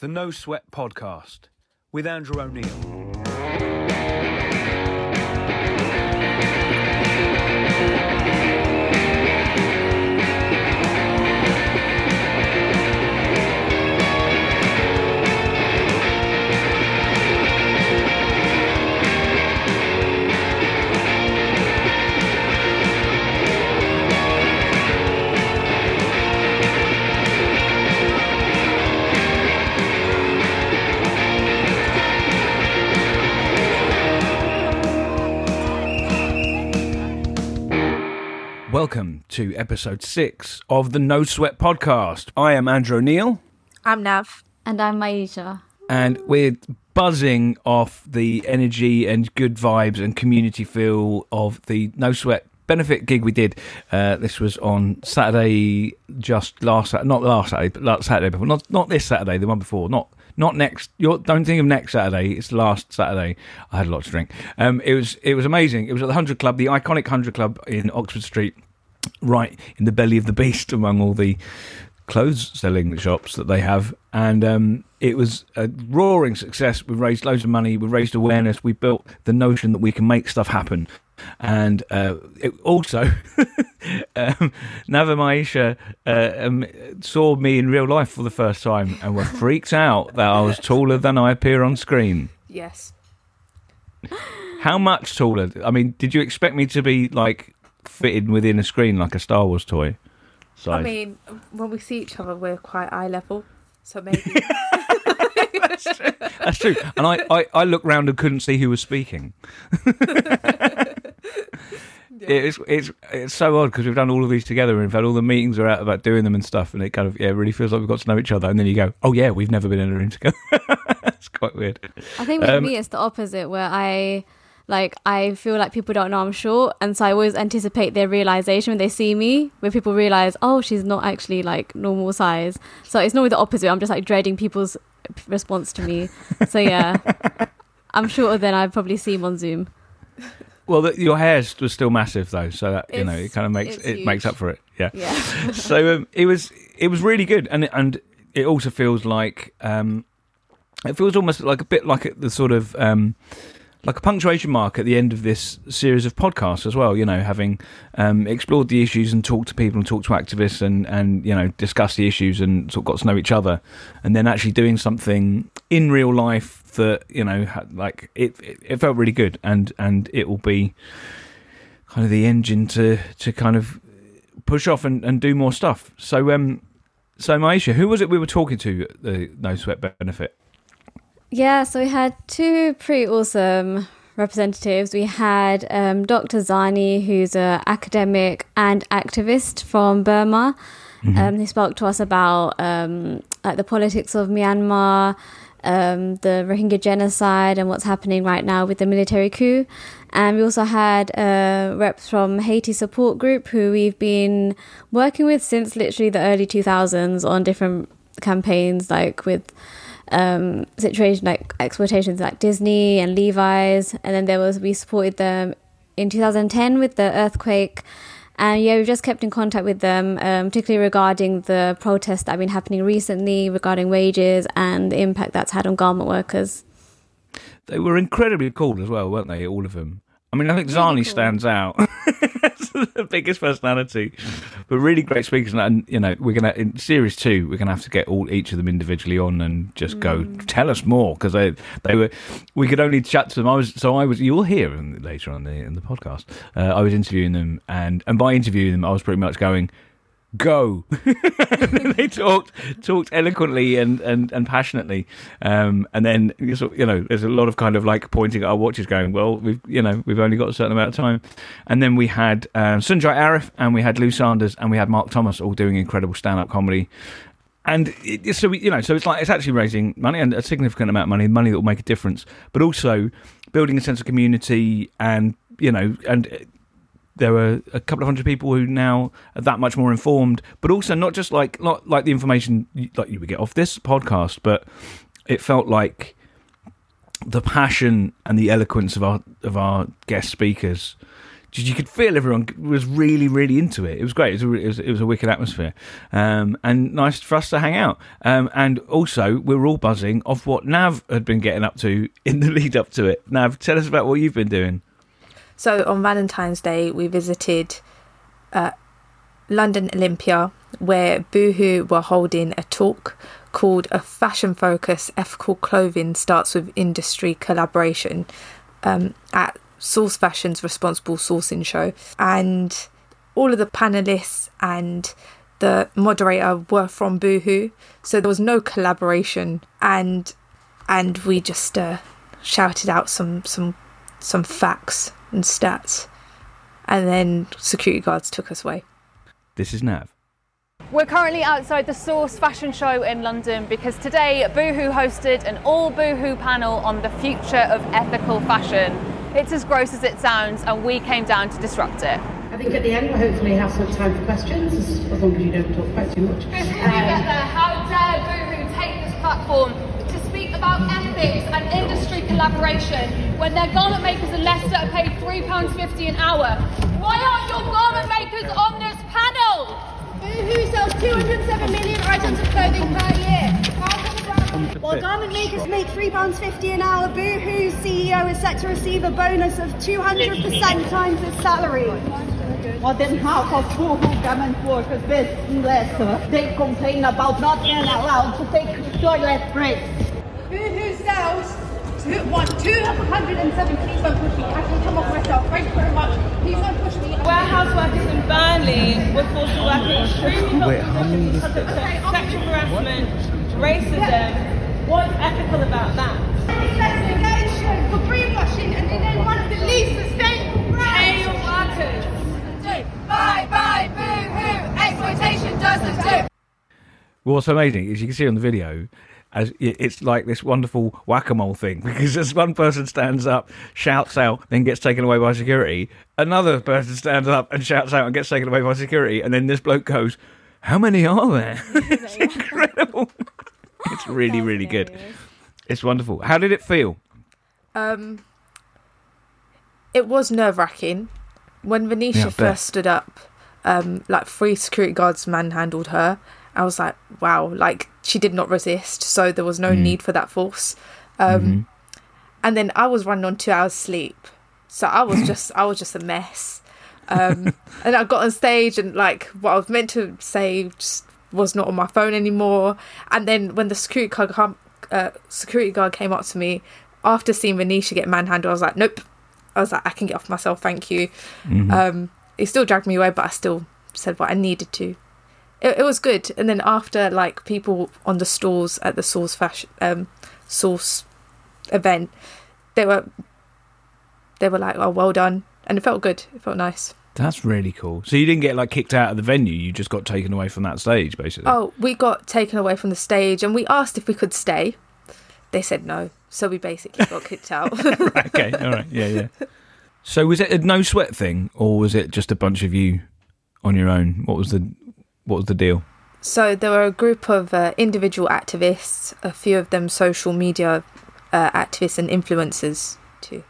the No Sweat Podcast with Andrew O'Neill. Welcome to episode six of the No Sweat Podcast. I am Andrew O'Neill, I'm Nav. And I'm Mayisha. and we're buzzing off the energy and good vibes and community feel of the No Sweat benefit gig we did. Uh, this was on Saturday, just last Sat- not last Saturday, but last Saturday before, not not this Saturday, the one before, not not next. You're, don't think of next Saturday. It's last Saturday. I had a lot to drink. Um, it was it was amazing. It was at the Hundred Club, the iconic Hundred Club in Oxford Street, right in the belly of the beast, among all the clothes selling shops that they have. And um, it was a roaring success. We raised loads of money. We raised awareness. We built the notion that we can make stuff happen. And uh, it also, um, Nava Mayisha uh, um, saw me in real life for the first time and were freaked out that I was taller than I appear on screen. Yes. How much taller? I mean, did you expect me to be like fitted within a screen like a Star Wars toy? Size? I mean, when we see each other, we're quite eye level. So maybe. That's true. That's true. And I, I, I looked round and couldn't see who was speaking. It's it's it's so odd because we've done all of these together and we've had all the meetings are out about doing them and stuff, and it kind of yeah really feels like we've got to know each other. And then you go, oh yeah, we've never been in a room together. it's quite weird. I think with Um, me it's the opposite where I like I feel like people don't know I'm short and so I always anticipate their realization when they see me where people realize oh she's not actually like normal size. So it's normally the opposite I'm just like dreading people's response to me. So yeah. I'm shorter than I probably seem on Zoom. Well, the, your hair was still massive though, so that you know it kind of makes it's it makes up for it. Yeah. yeah. So um, it was it was really good, and and it also feels like um, it feels almost like a bit like the sort of um, like a punctuation mark at the end of this series of podcasts as well. You know, having um, explored the issues and talked to people and talked to activists and and you know discussed the issues and sort of got to know each other, and then actually doing something in real life that you know like it, it it felt really good, and and it will be kind of the engine to to kind of push off and, and do more stuff. So, um, so Mayisha, who was it we were talking to the No Sweat Benefit? Yeah, so we had two pretty awesome representatives. We had um, Dr. Zarni, who's an academic and activist from Burma. Um, he spoke to us about um, like the politics of Myanmar, um, the Rohingya genocide, and what's happening right now with the military coup. And we also had uh, reps from Haiti Support Group, who we've been working with since literally the early 2000s on different campaigns, like with um, situation like exploitations like Disney and Levi's, and then there was we supported them in 2010 with the earthquake, and yeah, we've just kept in contact with them, um, particularly regarding the protests that have been happening recently regarding wages and the impact that's had on garment workers. They were incredibly cool as well, weren't they? All of them. I mean, I think Zarni cool. stands out. It's the biggest personality, but really great speakers. And you know, we're gonna in series two, we're gonna have to get all each of them individually on and just go tell us more because they they were we could only chat to them. I was so I was you'll hear later on the in the podcast. Uh, I was interviewing them, and and by interviewing them, I was pretty much going go. they talked talked eloquently and and, and passionately, um, and then you know there's a lot of kind of like pointing at our watches, going, well, we've you know we've only got a certain amount of time, and then we had um, Sunjai Arif and we had Lou Sanders and we had Mark Thomas all doing incredible stand up comedy. And it, so we, you know, so it's like it's actually raising money and a significant amount of money, money that will make a difference, but also building a sense of community and you know and there were a couple of hundred people who now are that much more informed, but also not just like not like the information like you would get off this podcast, but it felt like the passion and the eloquence of our of our guest speakers you could feel everyone was really, really into it. It was great. It was a, it was, it was a wicked atmosphere, um, and nice for us to hang out. Um, and also, we were all buzzing off what Nav had been getting up to in the lead up to it. Nav, tell us about what you've been doing. So on Valentine's Day, we visited uh, London Olympia, where Boohoo were holding a talk called "A Fashion Focus: Ethical Clothing Starts with Industry Collaboration" um, at Source Fashion's Responsible Sourcing Show, and all of the panelists and the moderator were from Boohoo, so there was no collaboration, and and we just uh, shouted out some some some facts and stats, and then security guards took us away. This is Nav. We're currently outside the Source Fashion Show in London because today Boohoo hosted an all Boohoo panel on the future of ethical fashion. It's as gross as it sounds, and we came down to disrupt it. I think at the end we'll hopefully have some time for questions, as, as long as you don't talk quite too much. Before we get there, how dare Boohoo take this platform to speak about ethics and industry collaboration when their garment makers in Leicester are paid £3.50 an hour? Why aren't your garment makers on this panel? Boohoo sells 207 million items of clothing per year. While garment makers make £3.50 an hour, Boohoo's CEO is set to receive a bonus of 200% times his salary. More than half of Boohoo garment workers based in Leicester, they complain about not being allowed to take toilet breaks. Boohoo sells two, one, 207. Please don't push me. I can come off myself. Thank you very much. Please don't push me. Warehouse workers in Burnley were forced to work in extremely Wait, how many because of sexual harassment, racism. What's ethical about that? Investigation for greenwashing and then one of the least sustainable Pay brands. your workers. Bye bye Boohoo. Exploitation doesn't do. Well, What's amazing is you can see on the video, as it's like this wonderful whack-a-mole thing because as one person stands up, shouts out, then gets taken away by security, another person stands up and shouts out and gets taken away by security, and then this bloke goes, "How many are there?" it's incredible. it's really, really good. It's wonderful. How did it feel? Um, it was nerve wracking when Venetia Yeah, first stood up. Um, like three security guards manhandled her. I was like, wow, like she did not resist, so there was no need for that force. Um, And then I was running on two hours sleep, so I was just, I was just a mess. Um, and I got on stage and like what I was meant to say just was not on my phone anymore. And then when the security guard, come, uh, security guard came up to me after seeing Venetia get manhandled, I was like, nope. I was like, I can get off myself, thank you. Um, he still dragged me away, but I still said what I needed to. It, it was good. And then after, like people on the stalls at the Source Fashion um, Source event, they were they were like, "Oh, well done," and it felt good. It felt nice. That's really cool. So you didn't get like kicked out of the venue; you just got taken away from that stage, basically. Oh, we got taken away from the stage, and we asked if we could stay. They said no, so we basically got kicked out. okay, all right, yeah, yeah. So was it a no sweat thing, or was it just a bunch of you on your own? What was the what was the deal? So there were a group of uh, individual activists, a few of them social media uh, activists and influencers too.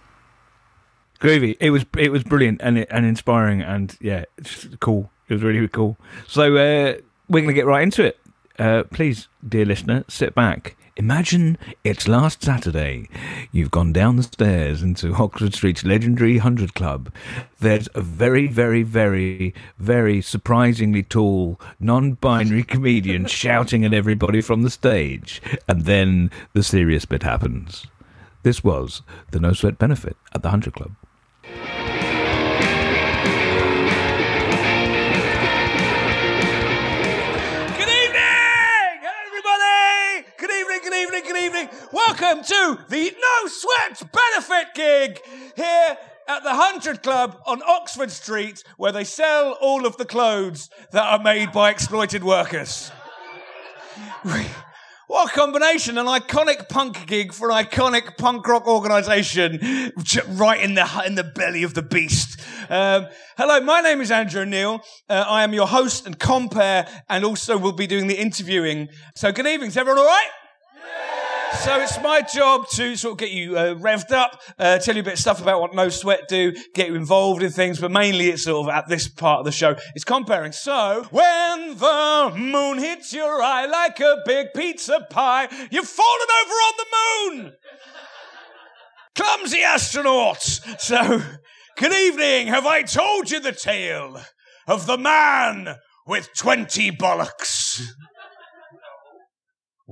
Groovy. It was it was brilliant and and inspiring and yeah, it's cool. It was really, really cool. So uh, we're gonna get right into it. Uh, please, dear listener, sit back. Imagine it's last Saturday. You've gone down the stairs into Oxford Street's legendary Hundred Club. There's a very, very, very, very surprisingly tall, non-binary comedian shouting at everybody from the stage, and then the serious bit happens. This was the No Sweat benefit at the Hundred Club. Welcome to the No Sweat Benefit gig here at the Hundred Club on Oxford Street, where they sell all of the clothes that are made by exploited workers. What a combination! An iconic punk gig for an iconic punk rock organisation, right in the in the belly of the beast. Um, hello, my name is Andrew O'Neill. Uh, I am your host and compere, and also will be doing the interviewing. So, good evening. Is everyone all right? So it's my job to sort of get you uh, revved up, uh, tell you a bit of stuff about what No Sweat do, get you involved in things, but mainly it's sort of at this part of the show, it's comparing. So, when the moon hits your eye like a big pizza pie, you've fallen over on the moon! Clumsy astronauts! So, good evening, have I told you the tale of the man with 20 bollocks?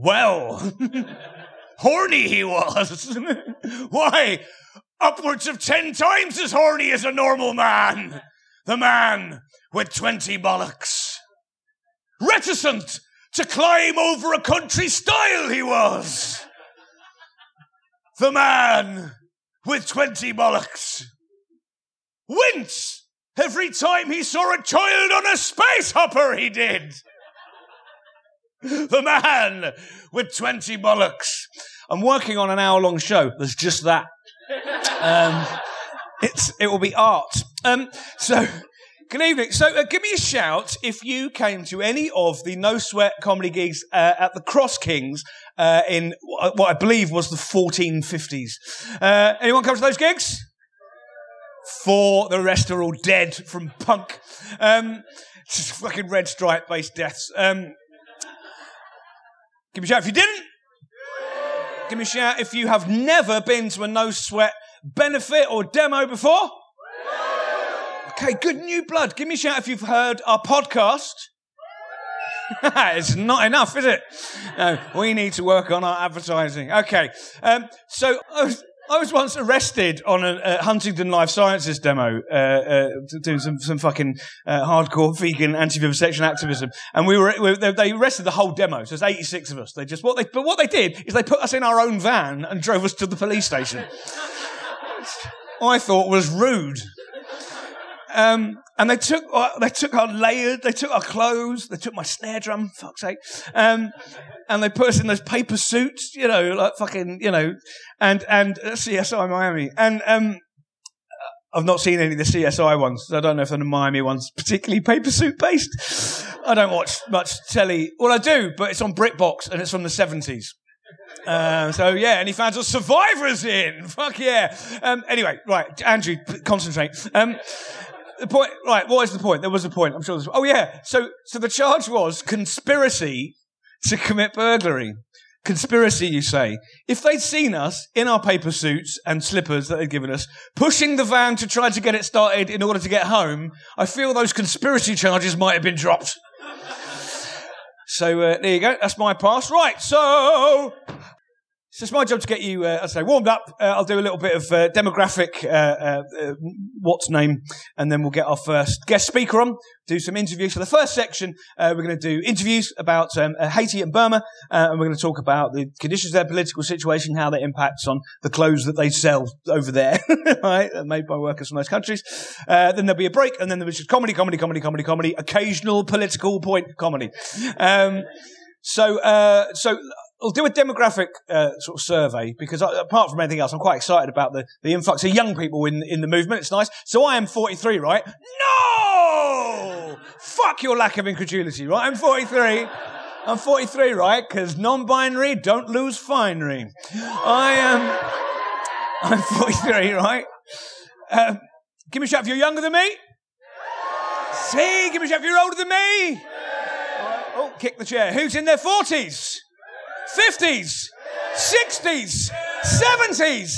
Well, horny he was. Why, upwards of ten times as horny as a normal man. The man with 20 bollocks. Reticent to climb over a country stile he was. The man with 20 bollocks. Wince every time he saw a child on a space hopper, he did the man with 20 bollocks. I'm working on an hour long show. There's just that. Um, it's, it will be art. Um, so, good evening. So, uh, give me a shout if you came to any of the No Sweat comedy gigs uh, at the Cross Kings uh, in what I believe was the 1450s. Uh, anyone come to those gigs? Four. The rest are all dead from punk. Um, just fucking red stripe based deaths. Um, Give me a shout if you didn't. Give me a shout if you have never been to a no sweat benefit or demo before. Okay, good new blood. Give me a shout if you've heard our podcast. it's not enough, is it? No, we need to work on our advertising. Okay, um, so I was, I was once arrested on a, a Huntingdon Life Sciences demo, uh, uh, doing some, some fucking uh, hardcore vegan anti-vivisection activism, and we were, we, they, they arrested the whole demo. So there's 86 of us. They just what they but what they did is they put us in our own van and drove us to the police station. I thought was rude. Um, and they took uh, they took our layered, they took our clothes, they took my snare drum, fuck's sake, um, and they put us in those paper suits, you know, like fucking, you know, and and uh, CSI Miami, and um, I've not seen any of the CSI ones. So I don't know if the Miami ones particularly paper suit based. I don't watch much telly. Well, I do, but it's on BritBox and it's from the seventies. Um, so yeah, any fans of Survivors in? Fuck yeah. Um, anyway, right, Andrew, concentrate. Um, the point, right? What is the point? There was a point. I'm sure. There's, oh yeah. So, so the charge was conspiracy to commit burglary. Conspiracy, you say. If they'd seen us in our paper suits and slippers that they'd given us, pushing the van to try to get it started in order to get home, I feel those conspiracy charges might have been dropped. So uh, there you go. That's my pass. Right. So so it's my job to get you, uh, I say, warmed up. Uh, I'll do a little bit of uh, demographic, uh, uh, uh, what's name, and then we'll get our first guest speaker on, do some interviews. So the first section, we're going to do interviews about um, Haiti and Burma, and we're going to talk about the conditions of their political situation, how that impacts on the clothes that they sell over there, right, made by workers from those countries. then there'll be a break, and then there'll be just comedy, comedy, comedy, comedy, comedy, occasional political point comedy. Um, so, so I'll do a demographic uh, sort of survey because I, apart from anything else, I'm quite excited about the, the influx of young people in, in the movement. It's nice. So I am 43, right? No! Fuck your lack of incredulity, right? I'm 43. I'm 43, right? Because non-binary don't lose finery. I am, I'm 43, right? Uh, give me a shout if you're younger than me. See, give me a shout if you're older than me. Oh, kick the chair. Who's in their 40s? 50s, 60s, 70s,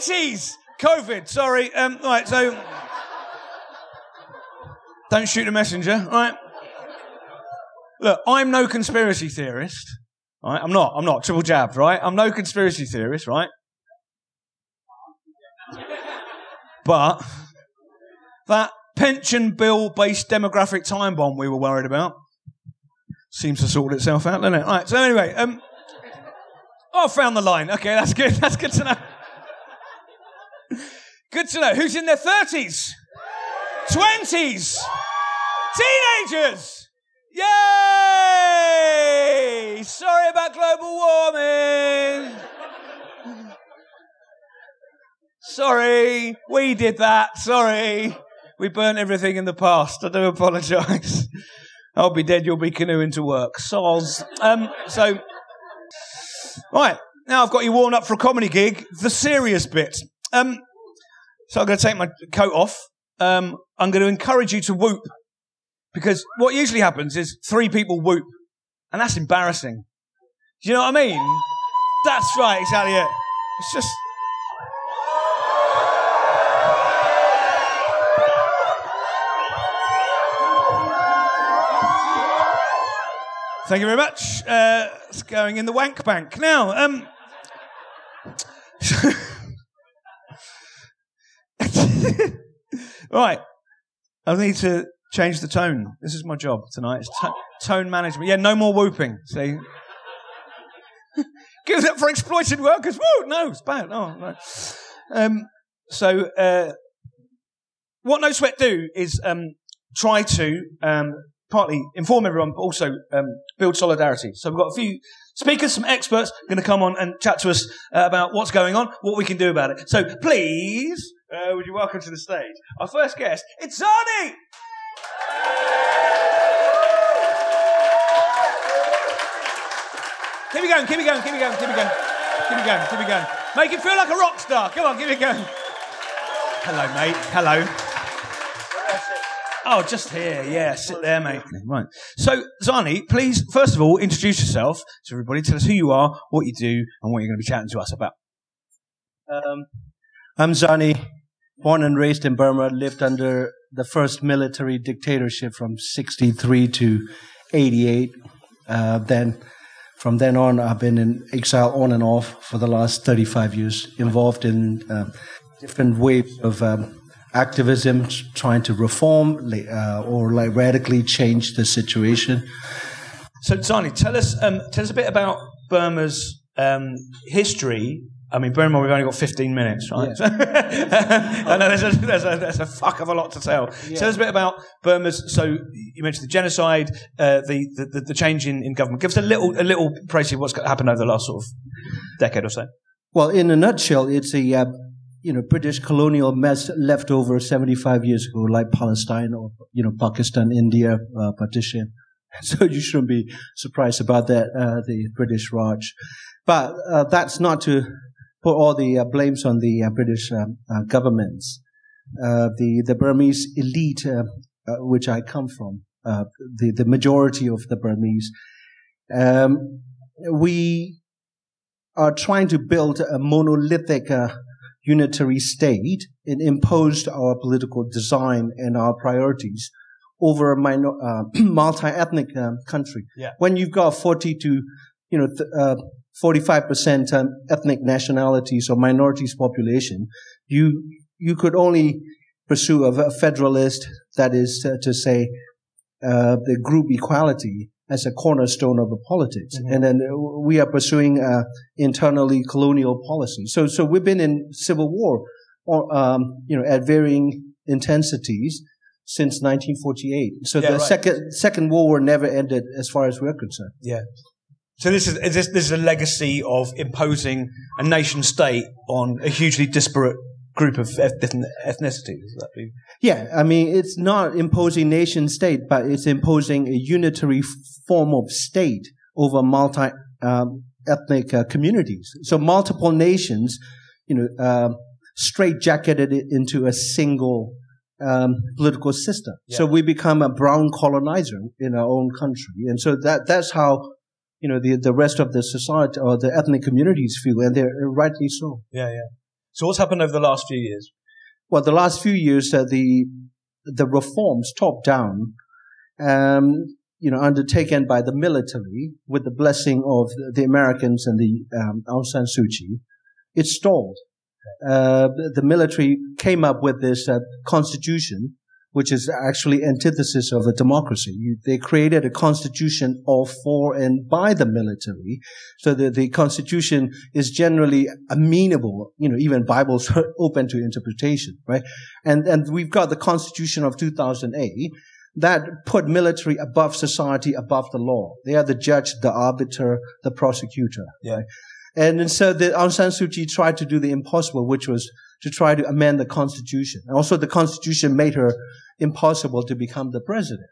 80s. COVID, sorry. Um, right, so don't shoot a messenger, right? Look, I'm no conspiracy theorist, right? I'm not. I'm not. Triple jab, right? I'm no conspiracy theorist, right? But that pension bill based demographic time bomb we were worried about seems to sort itself out, doesn't it? Right, so anyway, um, Oh, found the line. Okay, that's good. That's good to know. Good to know. Who's in their 30s? 20s? Teenagers? Yay! Sorry about global warming. Sorry, we did that. Sorry. We burnt everything in the past. I do apologise. I'll be dead, you'll be canoeing to work. Soz. Um, so, Right. now I've got you warmed up for a comedy gig, the serious bit. Um, so I'm going to take my coat off. Um, I'm going to encourage you to whoop because what usually happens is three people whoop, and that's embarrassing. Do you know what I mean? That's right, exactly it. It's just. Thank you very much. Uh, it's going in the wank bank. Now, um, right. I need to change the tone. This is my job tonight. It's to- tone management. Yeah, no more whooping. See? Give that for exploited workers. Woo! No, it's bad. Oh, no. Um, so, uh, what No Sweat do is um, try to um, partly inform everyone, but also um, build solidarity. So we've got a few speakers, some experts, going to come on and chat to us uh, about what's going on, what we can do about it. So please, uh, would you welcome to the stage our first guest? It's Zarni. Keep it going, keep it going, keep it going, keep it going, keep it going, keep it going. Make it feel like a rock star. Come on, keep it going. Hello, mate. Hello. Oh, just here. Yeah, sit there, mate. Right. So, Zarni, please, first of all, introduce yourself to everybody. Tell us who you are, what you do, and what you're going to be chatting to us about. Um, I'm Zarni, born and raised in Burma, lived under the first military dictatorship from 63 to 88. Uh, then, from then on, I've been in exile on and off for the last 35 years, involved in uh, different waves of um, activism, trying to reform uh, or like radically change the situation. So, Zarni, tell us, um, tell us a bit about Burma's um, history. I mean, Burma, we've only got 15 minutes, right? Yeah. I know there's a, there's, a, there's a fuck of a lot to tell. Yeah. Tell us a bit about Burma's. So you mentioned the genocide, uh, the, the the change in, in government. Give us a little a little précis of what's happened over the last sort of decade or so. Well, in a nutshell, it's a uh, you know British colonial mess left over 75 years ago, like Palestine or you know Pakistan, India uh, partition. So you shouldn't be surprised about that, uh, the British Raj. But uh, that's not to put all the uh, blames on the uh, British um, uh, governments. The the Burmese elite, which I come from, the the majority of the Burmese, um, we are trying to build a monolithic unitary state and imposed our political design and our priorities over a minor, uh, multi-ethnic um, country. Yeah. When you've got 40 to, you know, th- uh, 45% um, ethnic nationalities or minorities population, you, you could only pursue a, a federalist that is uh, to say, uh, the group equality as a cornerstone of the politics. And then uh, we are pursuing uh, internally colonial policy. So, so we've been in civil war, or, um, you know, at varying intensities since 1948. So Yeah, the right. second second World War never ended, as far as we're concerned. Yeah. So this is is this, this is a legacy of imposing a nation state on a hugely disparate group of ethnicities. Yeah, I mean, it's not imposing nation state, but it's imposing a unitary form of state over multi um, ethnic uh, communities. So multiple nations, you know, um straight jacketed into a single um, political system. So we become a brown colonizer in our own country, and so that that's how. You know the the rest of the society or the ethnic communities feel, and they're rightly so. Yeah, yeah. So what's happened over the last few years? Well, the last few years, uh, the the reforms top down, um, you know, undertaken by the military with the blessing of the, Americans and the um, Aung San Suu Kyi, it stalled. Uh, the, the military came up with this uh, constitution, which is actually antithesis of a democracy. You, they created a constitution of, for, and by the military, so that the constitution is generally amenable. You know, even Bibles are open to interpretation, right? And and we've got the Constitution of 2008 that put military above society, above the law. They are the judge, the arbiter, the prosecutor. Yeah. And, and so the Aung San Suu Kyi tried to do the impossible, which was to try to amend the constitution. And also the constitution made her impossible to become the president.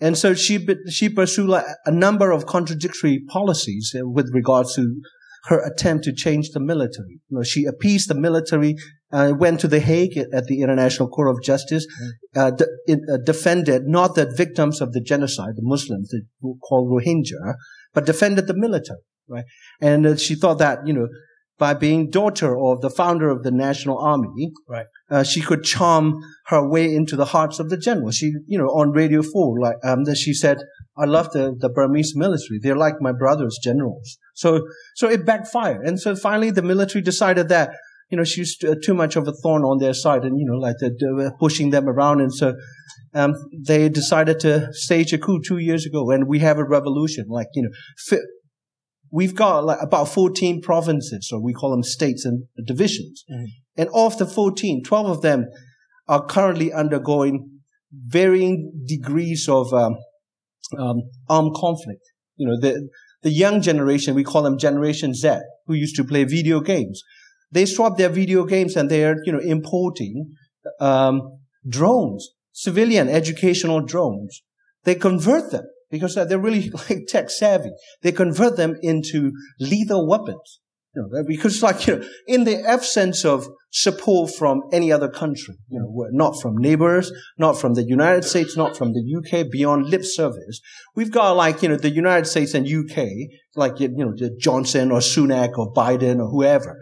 And so she, she pursued a number of contradictory policies uh, with regards to her attempt to change the military. You know, she appeased the military, uh, went to The Hague at the International Court of Justice, uh, de- it, uh, defended not the victims of the genocide, the Muslims, the, called Rohingya, but defended the military, right? And uh, she thought that, you know, by being daughter of the founder of the National Army, Right. uh, she could charm her way into the hearts of the general. She, you know, on Radio 4, like, um, that she said, I love the, the Burmese military. They're like my brother's generals. So, so it backfired. And so finally the military decided that, you know, she's t- too much of a thorn on their side and, you know, like they were pushing them around. And so, um, they decided to stage a coup two years ago and we have a revolution. Like, you know, we've got like about 14 provinces, or we call them states and divisions. And of the 14, 12 of them are currently undergoing varying degrees of um, um, armed conflict. You know, the the young generation, we call them Generation Z, who used to play video games. They swap their video games and they're, you know, importing um, drones, civilian educational drones. They convert them because uh, they're really like tech savvy. They convert them into lethal weapons. You know, because like, you know, in the absence of support from any other country, you know, not from neighbors, not from the United States, not from the UK, beyond lip service. We've got like, you know, the United States and UK, like, you know, Johnson or Sunak or Biden or whoever,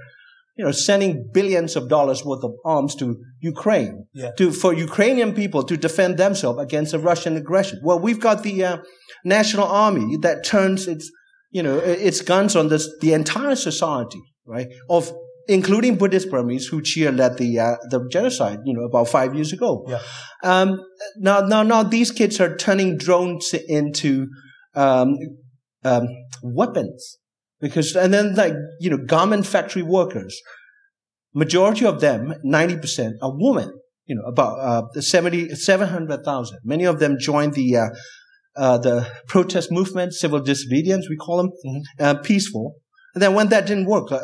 you know, sending billions of dollars worth of arms to Ukraine Yeah. to, for Ukrainian people to defend themselves against a Russian aggression. Well, we've got the uh, national army that turns its, you know, its guns on this, the entire society, right? Of, including Buddhist Burmese who cheered at the, uh, the genocide, you know, about five years ago. Yeah. Um, now, now, now these kids are turning drones into, um, um, weapons because, and then like, you know, garment factory workers, majority of them, 90% are women, you know, about, uh, 70, 700,000. Many of them joined the, uh, uh, the protest movement, civil disobedience, we call them, uh, peaceful. And then when that didn't work, uh,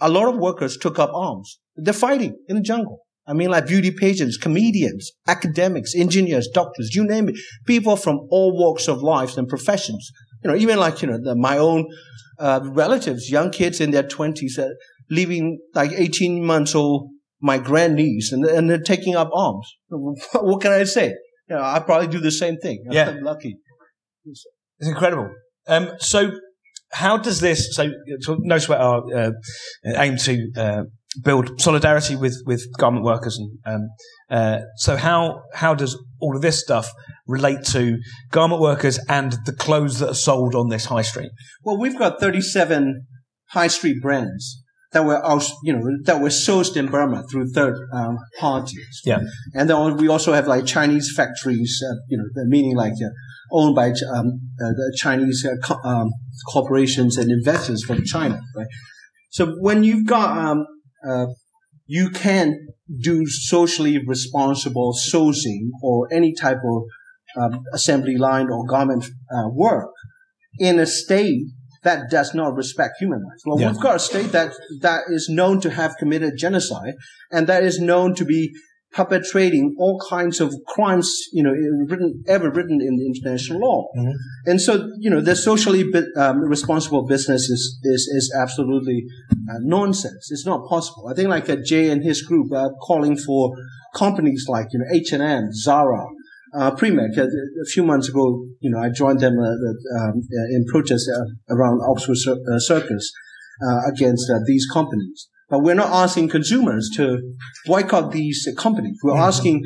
a lot of workers took up arms. They're fighting in the jungle. I mean, like beauty pageants, comedians, academics, engineers, doctors, you name it. People from all walks of life and professions. You know, even like, you know, the, my own, uh, relatives, young kids in their twenties, uh, leaving like 18 months old, my grandniece, and, and they're taking up arms. what can I say? You know, I probably do the same thing. Yeah. I'm lucky. It's incredible. Um, so, how does this? So, No Sweat are uh, aim to uh, build solidarity with with garment workers, and um, uh, so how how does all of this stuff relate to garment workers and the clothes that are sold on this high street? Well, we've got 37 high street brands that were, aus- you know, that were sourced in Burma through third um, parties. Yeah. And then we also have like Chinese factories, uh, you know, meaning like uh, owned by um, uh, the Chinese uh, co- um, corporations and investors from China, right? So when you've got, um, uh, you can do socially responsible sourcing or any type of um, assembly line or garment uh, work in a state that does not respect human rights. Well, Yeah. we've got a state that that is known to have committed genocide and that is known to be perpetrating all kinds of crimes, you know, written, ever written in the international law. And so, you know, the socially um, responsible business is, is, is absolutely uh, nonsense. It's not possible. I think like uh, Jay and his group are calling for companies like, you know, H&M, Zara, uh, Primark. Uh, a few months ago, you know, I joined them uh, uh, um, uh, in protest uh, around Oxford Cir- uh, Circus uh, against uh, these companies. But we're not asking consumers to boycott these uh, companies. We're asking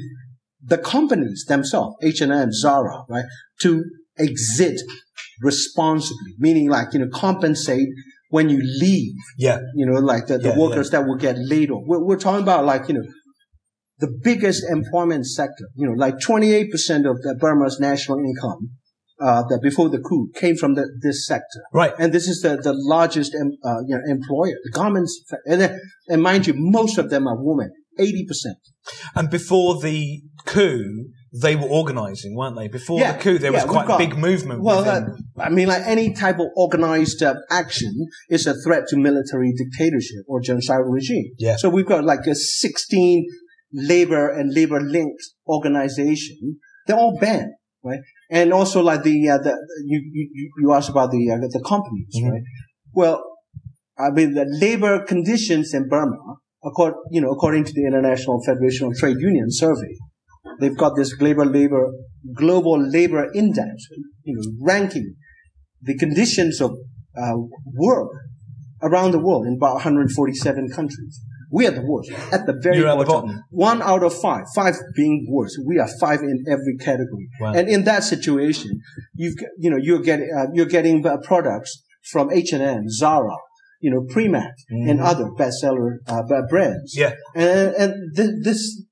the companies themselves, H&M, Zara, right, to exit responsibly, meaning like, you know, compensate when you leave, Yeah. you know, like the, the Yeah, workers that will get laid off. We're, we're talking about like, you know, the biggest employment sector, you know, like 28% of the Burma's national income, uh, that before the coup came from the, this sector. Right. And this is the, the largest, em, uh, you know, employer, the fa- and, then- and mind you, most of them are women, 80%. And before the coup, they were organising, weren't they? Before the coup, there was quite got- a big movement. Well, uh, I mean, like any type of organized uh, action is a threat to military dictatorship or genocidal regime. Yeah. So we've got like a 16 labor and labor linked organization. They're all banned, right? And also like the, uh, the, you, you, you asked about the, uh, the companies, Mm-hmm. right? Well, I mean, the labor conditions in Burma, according, you know, according to the International Federation of Trade Union survey, they've got this global labor, global labor index, you know, ranking the conditions of uh, work around the world in about 147 countries. We are the worst at the very You're at the bottom. bottom. One out of five, five being worse. We are five in every category. Wow. And in that situation, you've, you know, you're getting uh, you're getting uh, products from H and M, Zara, you know Primark, and other bestseller uh, brands. Yeah. and and th- this.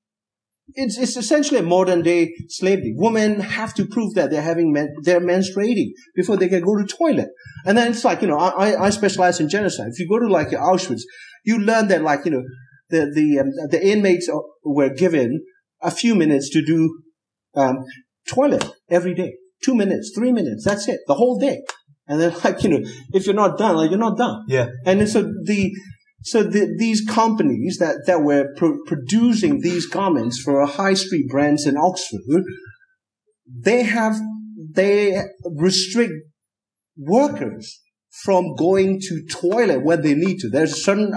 It's, it's essentially a modern day slavery. Women have to prove that they're having men, they're menstruating before they can go to toilet. And then it's like, you know, I, I- specialize in genocide. If you go to like Auschwitz, you learn that like, you know, the, the, um, the inmates are- were given a few minutes to do, um, toilet every day. Two minutes, three minutes. That's it. The whole day. And then like, you know, if you're not done, like you're not done. Yeah. And then so the, so the, these companies that, that were pro- producing these garments for high street brands in Oxford, they have, they restrict workers from going to toilet when they need to. There's a certain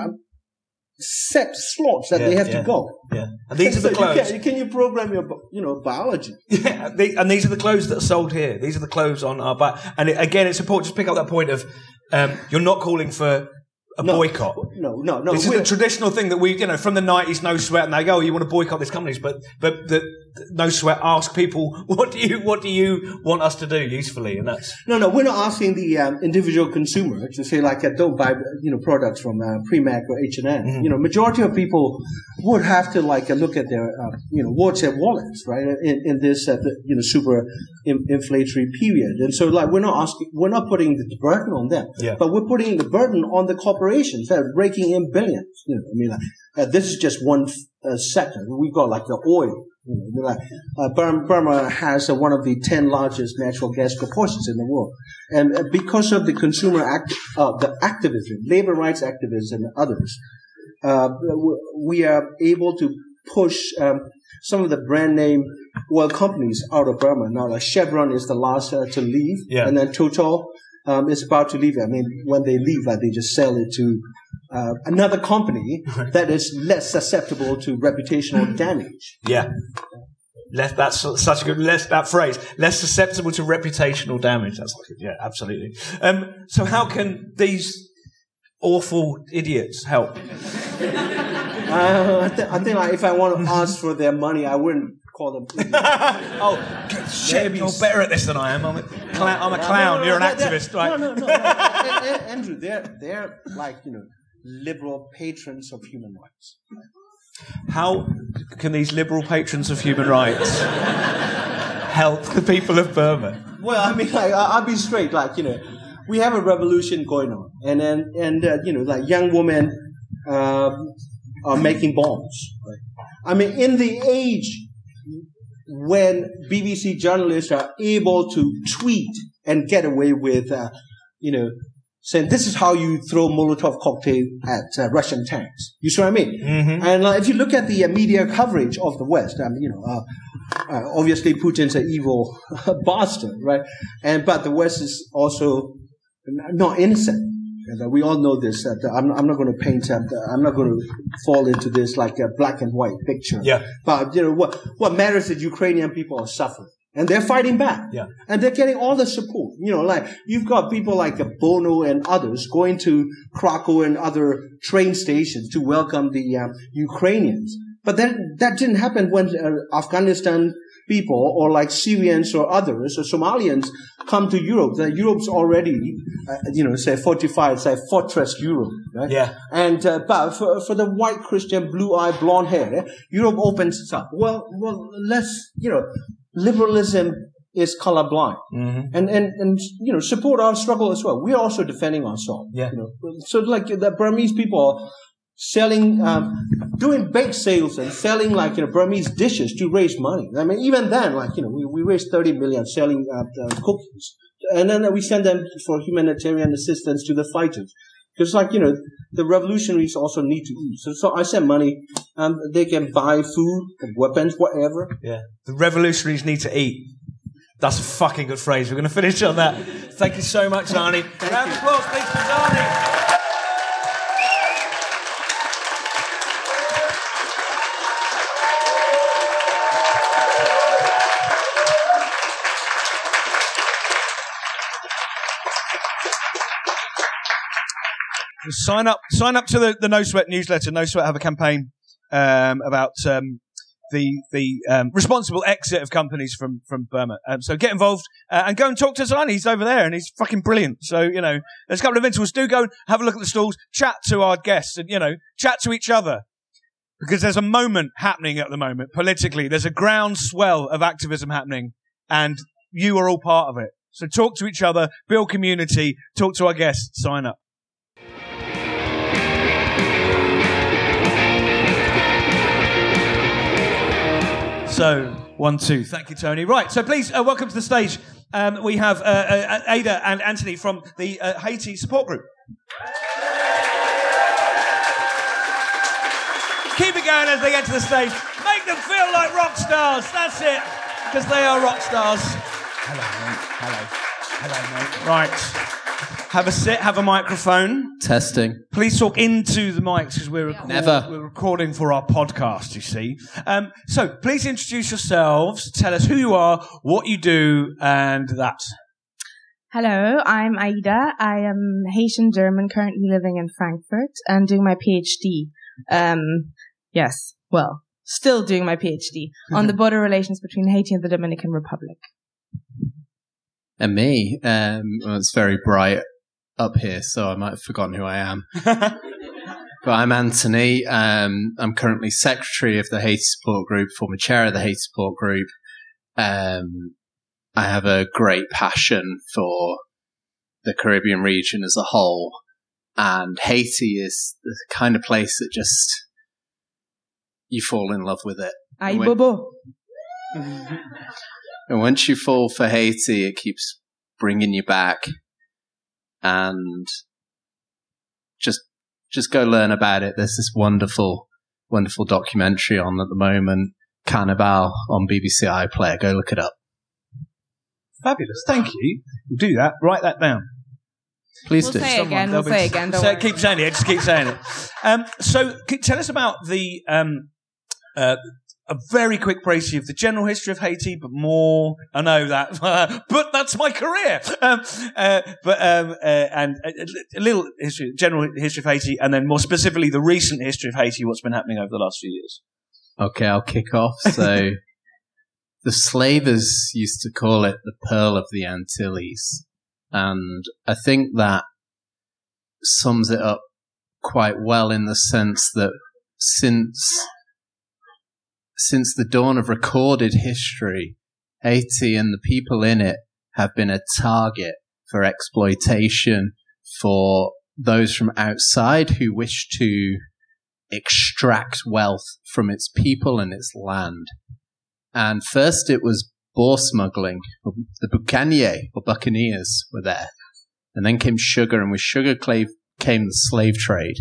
set slots that Yeah, they have yeah. to go. Yeah. And these are the clothes. Can, can you program your, you know, biology? Yeah, the- and these are the clothes that are sold here. These are the clothes on our back. And it, again, it's important to pick up that point of um, you're not calling for a boycott. No, no, no. this is the traditional thing that we, you know, from the nineties, no sweat, and they go, oh, you want to boycott these companies, but but the no sweat ask people, what do you what do you want us to do usefully, and that's No, no, we're not asking the um, individual consumer to say like, uh, don't buy, you know, products from uh, Primark or H and M. Mm-hmm. You know, majority of people would have to like uh, look at their, uh, you know, what's their wallets, right? In, in this, uh, you know, super in, inflationary period, and so like we're not asking, we're not putting the burden on them, Yeah. but we're putting the burden on the corporations that are raking in billions. You know, I mean, like, uh, this is just one uh, sector. We've got like the oil. You know, uh, Burma, Burma has uh, one of the 10 largest natural gas proportions in the world. And uh, because of the consumer act, uh, the activism, labor rights activists and others, uh, we are able to push um, some of the brand name oil companies out of Burma. Now, like Chevron is the last uh, to leave, Yeah. and then Total um, is about to leave. I mean, when they leave, like they just sell it to uh, another company that is less susceptible to reputational damage. yeah. Less, that's such a good less that phrase less susceptible to reputational damage. That's like yeah, absolutely. Um, so how can these awful idiots help? Uh, I, th- I think like if I want to ask for their money, I wouldn't call them. oh shit! You're better at this than I am. I'm a, cla- I'm a clown. You're an activist, right? No, no, no. no. A- A- Andrew, they're they're like you know liberal patrons of human rights. How can these liberal patrons of human rights help the people of Burma? Well, I mean, like, I'll be straight. Like, you know, we have a revolution going on, and then, and uh, you know, like young women um, are making bombs. Right? I mean, in the age when BBC journalists are able to tweet and get away with, uh, you know, saying this is how you throw Molotov cocktail at uh, Russian tanks. You see what I mean? And uh, if you look at the uh, media coverage of the West, I mean, you know, uh, uh, obviously Putin's an evil bastard, right? And but the West is also not innocent. We all know this. Uh, I'm, I'm not going to paint. I'm not going to fall into this like a black and white picture. Yeah. But you know what? What matters is Ukrainian people are suffering, and they're fighting back. Yeah. And they're getting all the support. You know, like you've got people like Bono and others going to Krakow and other train stations to welcome the uh, Ukrainians. But that that didn't happen when uh, Afghanistan people or like Syrians or others or Somalians come to Europe. The Europe's already, uh, you know, say fortified, say fortress Europe, right? Yeah. And uh, but for, for the white Christian, blue eye, blonde hair, Europe opens up. Well, well, let's you know, liberalism is colorblind, Mm-hmm. and and and you know, support our struggle as well. We're also defending ourselves. Yeah. You know, so like the Burmese people are selling, um, doing bake sales and selling like you know Burmese dishes to raise money. I mean, even then, like you know, we, we raised thirty million selling uh, uh, cookies, and then we send them for humanitarian assistance to the fighters. Because like you know, the revolutionaries also need to eat. So, so I send money. Um, they can buy food, weapons, whatever. Yeah. The revolutionaries need to eat. That's a fucking good phrase. We're going to finish on that. Thank you so much, Zarni. Round of applause, please, for Zarni. Sign up, sign up to the, the No Sweat newsletter. No Sweat have a campaign um, about um, the the um, responsible exit of companies from from Burma. Um, so get involved uh, and go and talk to Zarni. He's over there and he's fucking brilliant. So you know, there's a couple of intervals. Do go and have a look at the stalls, chat to our guests, and you know, chat to each other. Because there's a moment happening at the moment politically. There's a groundswell of activism happening, and you are all part of it. So talk to each other, build community, talk to our guests, sign up. So, one, two. Thank you, Tony. Right, so please uh, welcome to the stage. Um, we have uh, uh, Ada and Antony from the uh, Haiti support group. Keep it going as they get to the stage. Make them feel like rock stars. That's it, because they are rock stars. Hello, mate. Hello. Hello, mate. Right. Have a sit, have a microphone. Testing. Please talk into the mics because we're, record- Never. we're recording for our podcast, you see. Um, so please introduce yourselves, tell us who you are, what you do, and that. Hello, I'm Aida. I am Haitian German, currently living in Frankfurt and doing my PhD. Um, yes, well, still doing my PhD on the border relations between Haiti and the Dominican Republic. And me, um, well, it's very bright up here, so I might have forgotten who I am. but I'm Antony. Um, I'm currently secretary of the Haiti Support Group, former chair of the Haiti Support Group. Um, I have a great passion for the Caribbean region as a whole, and Haiti is the kind of place that just you fall in love with it. Aye, And when- bobo. And once you fall for Haiti, it keeps bringing you back. And just, just go learn about it. There's this wonderful, wonderful documentary on at the moment, Cannibal on BBC iPlayer. Go look it up. Fabulous. Thank you. We'll do that. Write that down. Please We'll do. say it again, we'll be- say it again, don't Say- worry. keep saying it. Just keep saying it. Um, so, tell us about the um, uh, a very quick précis of the general history of Haiti, but more. I know that, but that's my career. Um, uh, but um, uh, and a, a little history, general history of Haiti, and then more specifically the recent history of Haiti. What's been happening over the last few years? Okay, I'll kick off. So, the slavers used to call it the Pearl of the Antilles. And I think that sums it up quite well in the sense that since, since the dawn of recorded history, Haiti and the people in it have been a target for exploitation for those from outside who wish to extract wealth from its people and its land. And first it was boar smuggling. The bucanier or buccaneers were there. And then came sugar, and with sugar came the slave trade.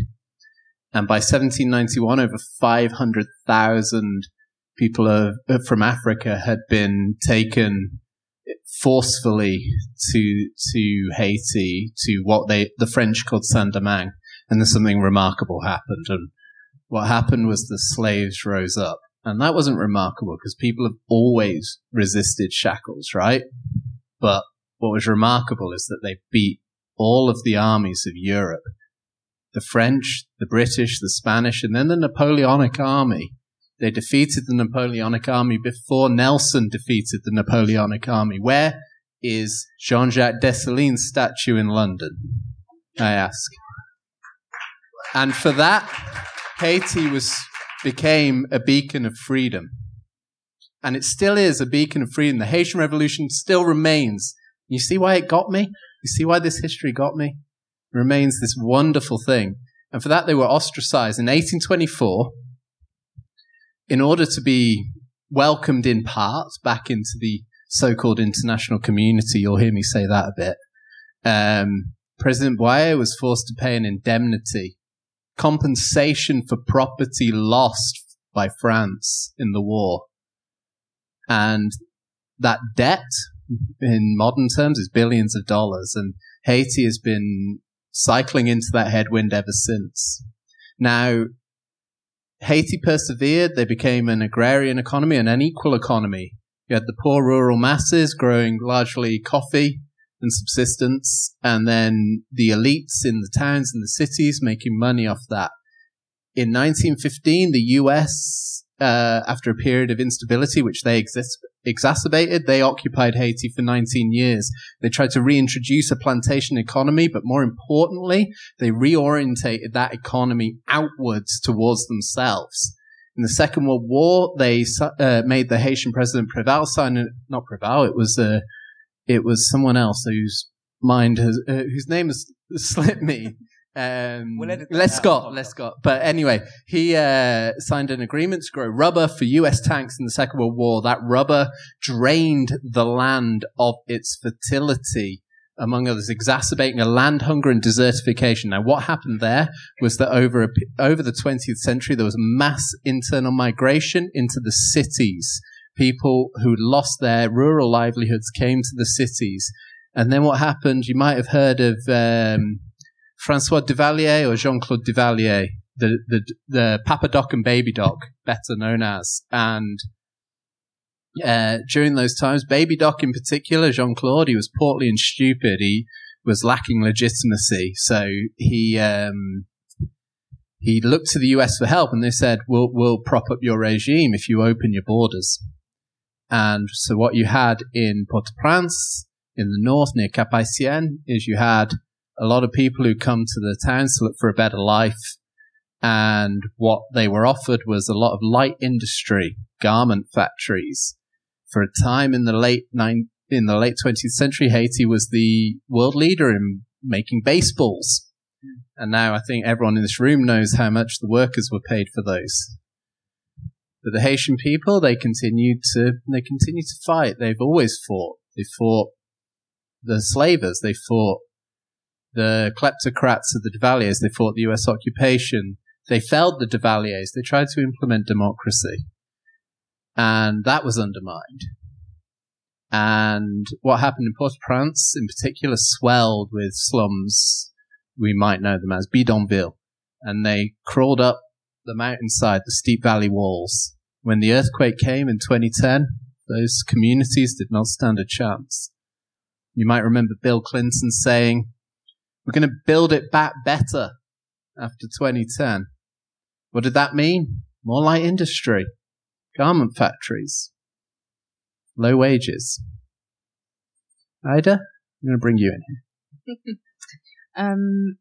And by 1791, over 500,000 people of, uh, from Africa had been taken forcefully to to Haiti to what they the French called Saint-Domingue, and then something remarkable happened. And what happened was the slaves rose up, and that wasn't remarkable because people have always resisted shackles, right? But what was remarkable is that they beat all of the armies of Europe, the French, the British, the Spanish, and then the Napoleonic army. They defeated the Napoleonic army before Nelson defeated the Napoleonic army. Where is Jean-Jacques Dessalines' statue in London? I ask. And for that, Haiti was became a beacon of freedom. And it still is a beacon of freedom. The Haitian Revolution still remains. You see why it got me? You see why this history got me? It remains this wonderful thing. And for that, they were ostracized. In 1824, in order to be welcomed in part back into the so-called international community, you'll hear me say that a bit, um, President Boyer was forced to pay an indemnity, compensation for property lost by France in the war. And that debt, in modern terms, is billions of dollars. And Haiti has been cycling into that headwind ever since. Now, Haiti persevered. They became an agrarian economy, an unequal economy. You had the poor rural masses growing largely coffee and subsistence, and then the elites in the towns and the cities making money off that. In 1915, the US, uh, after a period of instability, which they exacerbated, they occupied Haiti for 19 years. They tried to reintroduce a plantation economy, but more importantly, they reorientated that economy outwards towards themselves. In the Second World War, they uh, made the Haitian president Preval sign, not Preval, it was, uh, it was someone else whose mind has, uh, whose name has slipped me. Um, We'll Les. Scott, Lescot. But anyway, he uh, signed an agreement to grow rubber for U.S. tanks in the Second World War. That rubber drained the land of its fertility, among others, exacerbating a land hunger and desertification. Now, what happened there was that over a, over the 20th century, there was mass internal migration into the cities. People who lost their rural livelihoods came to the cities. And then what happened? You might have heard of um, Francois Duvalier or Jean Claude Duvalier, the, the the Papa Doc and Baby Doc, better known as. And uh, during those times, Baby Doc in particular, Jean Claude, he was portly and stupid. He was lacking legitimacy, so he um, he looked to the US for help, and they said, "We'll we'll prop up your regime if you open your borders." And so, what you had in Port-au-Prince, in the north near Cap Haitien, is you had a lot of people who come to the towns to look for a better life. And what they were offered was a lot of light industry, garment factories. For a time in the late nine, in the late 20th century, Haiti was the world leader in making baseballs. Hmm. And now I think everyone in this room knows how much the workers were paid for those. But the Haitian people, they continued to, they continue to fight. They've always fought. They fought the slavers. They fought the kleptocrats of the Duvaliers. They fought the US occupation. They felled the Duvaliers. They tried to implement democracy. And that was undermined. And what happened in Port-au-Prince in particular swelled with slums. We might know them as bidonville. And they crawled up the mountainside, the steep valley walls. When the earthquake came in 2010, those communities did not stand a chance. You might remember Bill Clinton saying, we're going to build it back better after 2010. What did that mean? More light industry, garment factories, low wages. Aida, I'm going to bring you in here. um,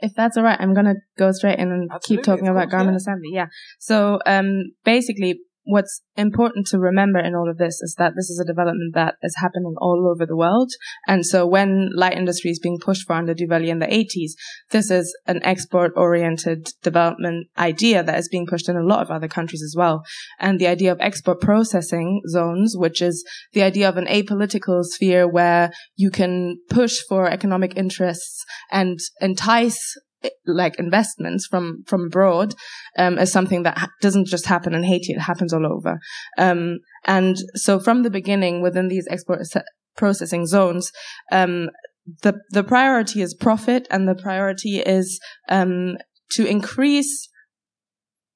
if that's all right, I'm gonna go straight in and keep talking about garment assembly. Yeah. So, um, basically, what's important to remember in all of this is that this is a development that is happening all over the world. And so when light industry is being pushed for under Duvalier in the 80s, this is an export oriented development idea that is being pushed in a lot of other countries as well. And the idea of export processing zones, which is the idea of an apolitical sphere where you can push for economic interests and entice like investments from from abroad um, is something that ha- doesn't just happen in Haiti; it happens all over. Um, and so, from the beginning, within these export processing zones, um, the the priority is profit, and the priority is um, to increase,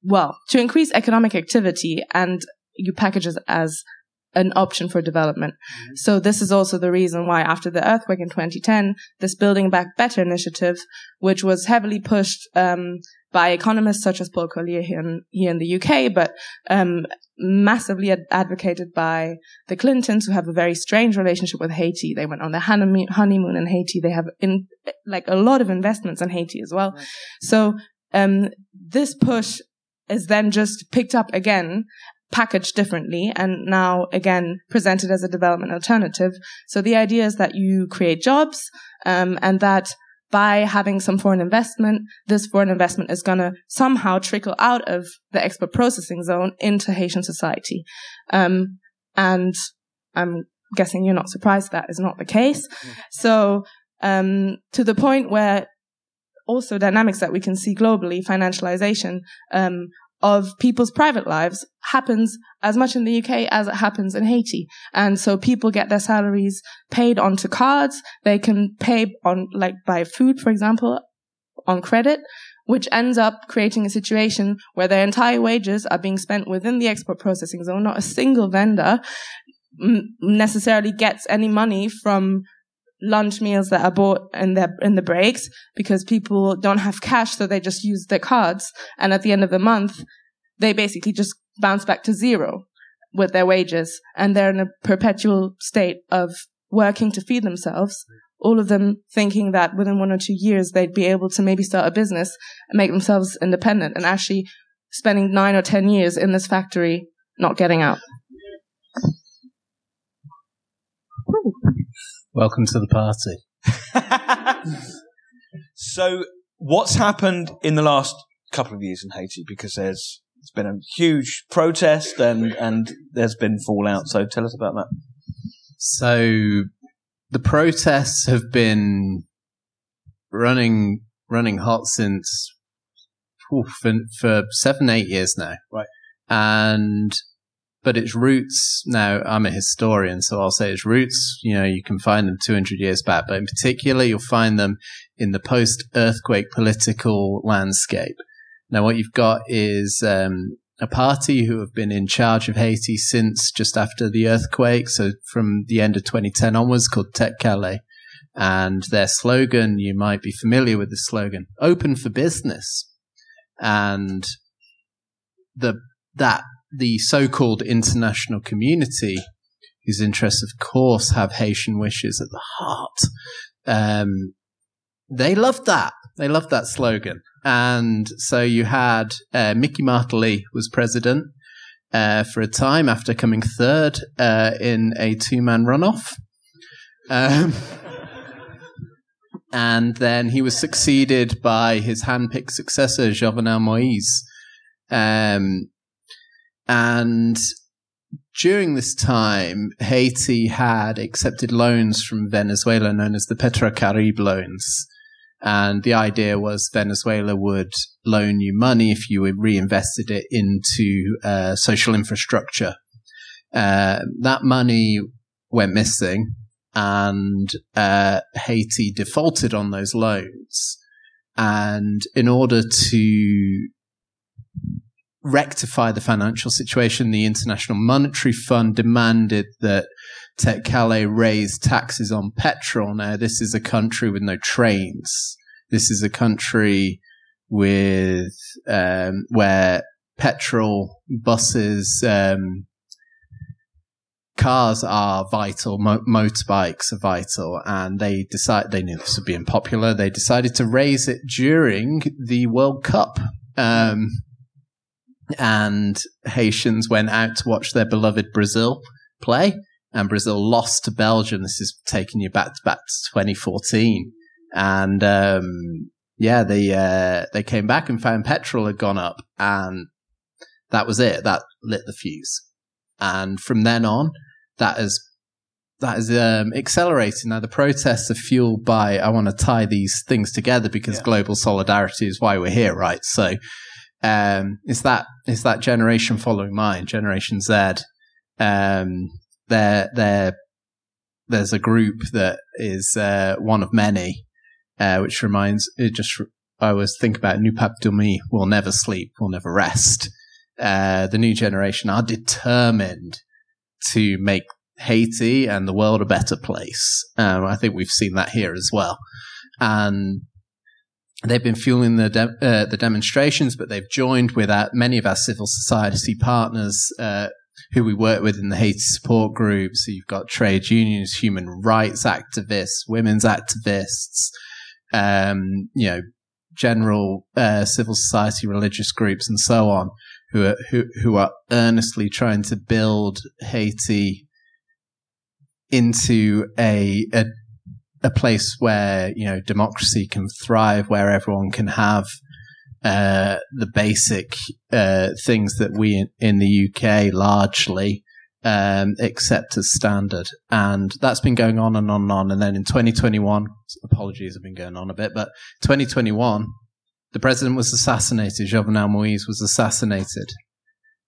well, to increase economic activity, and you package it as an option for development. So this is also the reason why after the earthquake in 2010, this Building Back Better initiative, which was heavily pushed um, by economists such as Paul Collier here in, here in the UK, but um, massively ad- advocated by the Clintons, who have a very strange relationship with Haiti. They went on their honeymoon honeymoon in Haiti. They have in like a lot of investments in Haiti as well. So um, this push is then just picked up again packaged differently and now again presented as a development alternative. So the idea is that you create jobs, um, and that by having some foreign investment, this foreign investment is going to somehow trickle out of the export processing zone into Haitian society. Um, and I'm guessing you're not surprised that is not the case. So, um, to the point where also dynamics that we can see globally, financialization, um, of people's private lives happens as much in the UK as it happens in Haiti. And so people get their salaries paid onto cards. They can pay on, like, buy food, for example, on credit, which ends up creating a situation where their entire wages are being spent within the export processing zone. Not a single vendor mm, necessarily gets any money from lunch meals that are bought in the in the breaks because people don't have cash, so they just use their cards. And at the end of the month, they basically just bounce back to zero with their wages, and they're in a perpetual state of working to feed themselves. All of them thinking that within one or two years they'd be able to maybe start a business and make themselves independent, and actually spending nine or ten years in this factory not getting out. Welcome to the party. So, what's happened in the last couple of years in Haiti? Because there's it's been a huge protest and and there's been fallout. So, tell us about that. So the protests have been running running hot since oof, for, for seven eight years now. Right. And but its roots now I'm a historian, so I'll say its roots, you know, you can find them 200 years back, but in particular you'll find them in the post earthquake political landscape. Now what you've got is um, a party who have been in charge of Haiti since just after the earthquake, so from the end of 2010 onwards, called Tèt Kale. And their slogan, you might be familiar with the slogan, open for business. And the, that, the so-called international community, whose interests, of course, have Haitian wishes at the heart, um, they loved that. They loved that slogan. And so you had uh, Mickey Martelly was president uh, for a time after coming third uh, in a two man runoff. Um, and then he was succeeded by his handpicked successor, Jovenel Moise. Um, and during this time, Haiti had accepted loans from Venezuela known as the Petrocaribe loans. And the idea was Venezuela would loan you money if you reinvested it into uh, social infrastructure. Uh, that money went missing and uh, Haiti defaulted on those loans. And in order to rectify the financial situation, the International Monetary Fund demanded that Tèt Kale raise taxes on petrol. Now, this is a country with no trains. This is a country with um, where petrol buses, um, cars are vital, mo- motorbikes are vital, and they decide they knew this would be unpopular. They decided to raise it during the World Cup. Um, and Haitians went out to watch their beloved Brazil play, and Brazil lost to Belgium. This is taking you back to back to 2014, and um, yeah, they uh, they came back and found petrol had gone up, and that was it. That lit the fuse, and from then on, that has that is um, accelerating. Now the protests are fueled by. I want to tie these things together because yeah. global solidarity is why we're here, right? So um, it's that that generation following mine, Generation Z. Um, they're, they're, there's a group that is uh, one of many, uh, which reminds it just. I always think about Nou Pap Dòmi, will never sleep, will never rest. Uh, the new generation are determined to make Haiti and the world a better place. Um, I think we've seen that here as well. And they've been fueling the de- uh, the demonstrations, but they've joined with our, many of our civil society partners uh, who we work with in the Haiti support groups. So you've got trade unions, human rights activists, women's activists, um, you know, general uh, civil society, religious groups, and so on, who are who who are earnestly trying to build Haiti into a, a a place where you know democracy can thrive, where everyone can have uh, the basic uh, things that we in, in the UK largely um, accept as standard, and that's been going on and on and on. And then in 2021, apologies, have been going on a bit, but 2021, the president was assassinated. Jovenel Moise was assassinated.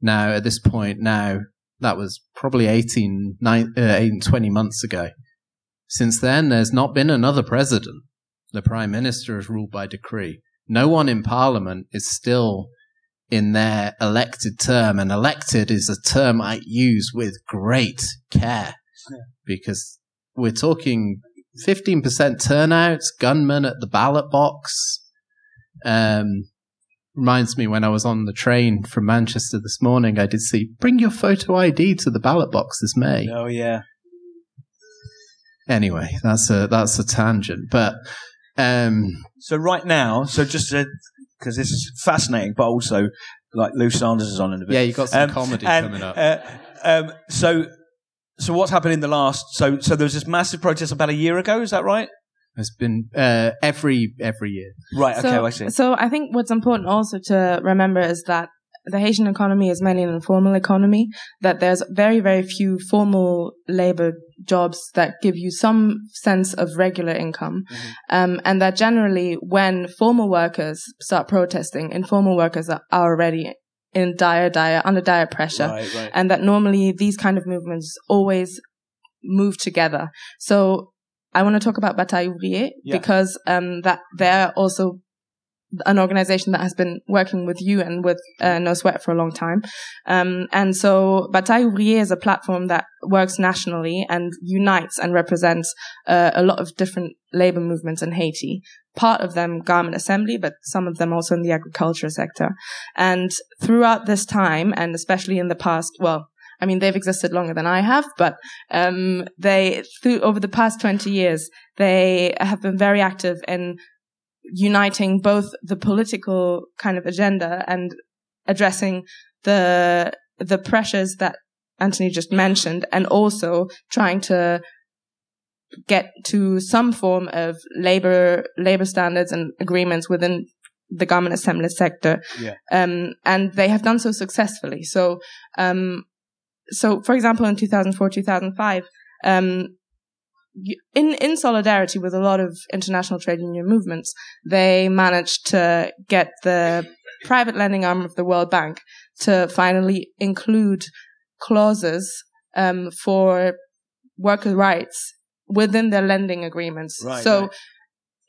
Now, at this point, now that was probably 18, nine, uh, 18 20 months ago. Since then, there's not been another president. The prime minister is ruled by decree. No one in parliament is still in their elected term, and elected is a term I use with great care because we're talking 15% turnouts, gunmen at the ballot box. Um, reminds me when I was on the train from Manchester this morning, I did see bring your photo ID to the ballot box this May. Oh yeah. Anyway, that's a that's a tangent, but um, So right now, so just because this is fascinating, but also like Lou Sanders is on in a bit. Yeah, you got some comedy and, coming up. Uh, um, so, so what's happened in the last? So, so there was this massive protest about a year ago. Is that right? Has been uh, every every year. Right. Okay. so, I see. So I think what's important also to remember is that the Haitian economy is mainly an informal economy, that there's very, very few formal labor jobs that give you some sense of regular income. Um, and that generally when formal workers start protesting, informal workers are, are already in dire, dire, under dire pressure. Right, right. And that normally these kind of movements always move together. So I want to talk about Batay Ouvriye Yeah. because um, that they're also an organization that has been working with you and with uh, No Sweat for a long time. Um, and so Batay Ouvriye is a platform that works nationally and unites and represents uh, a lot of different labor movements in Haiti. Part of them garment assembly, but some of them also in the agriculture sector. And throughout this time, and especially in the past, well, I mean, they've existed longer than I have, but um, they, through over the past 20 years, they have been very active in uniting both the political kind of agenda and addressing the the pressures that Anthony just mentioned, and also trying to get to some form of labor labor standards and agreements within the garment assembly sector. Yeah. Um, and they have done so successfully. So, um, so for example, in 2004, 2005, um, in, in solidarity with a lot of international trade union movements, they managed to get the private lending arm of the World Bank to finally include clauses, um, for worker rights within their lending agreements. Right, so, right.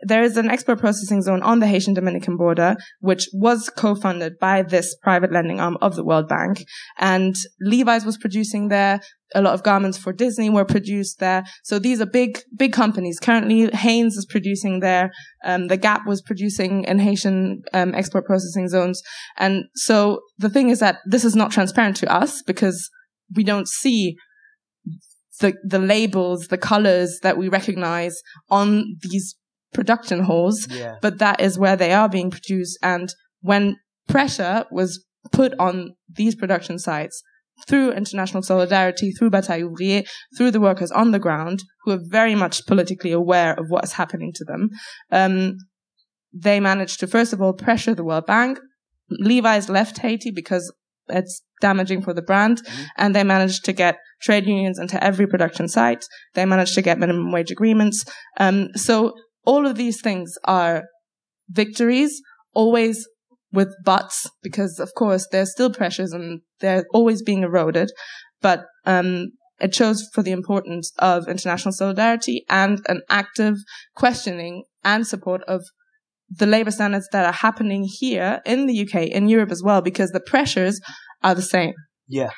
There is an export processing zone on the Haitian Dominican border, which was co-funded by this private lending arm of the World Bank. And Levi's was producing there. A lot of garments for Disney were produced there. So these are big, big companies. Currently, Hanes is producing there. Um, the Gap was producing in Haitian um, export processing zones. And so the thing is that this is not transparent to us because we don't see the the labels, the colors that we recognize on these production halls, Yeah. but that is where they are being produced. And when pressure was put on these production sites through international solidarity, through Batay Ouvriye, through the workers on the ground, who are very much politically aware of what's happening to them, um, they managed to first of all pressure the World Bank. Levi's left Haiti because it's damaging for the brand, and they managed to get trade unions into every production site. They managed to get minimum wage agreements. Um, so all of these things are victories, always with buts, because of course there's still pressures and they're always being eroded. But um, it shows for the importance of international solidarity and an active questioning and support of the labor standards that are happening here in the UK, in Europe as well, because the pressures are the same. Yeah.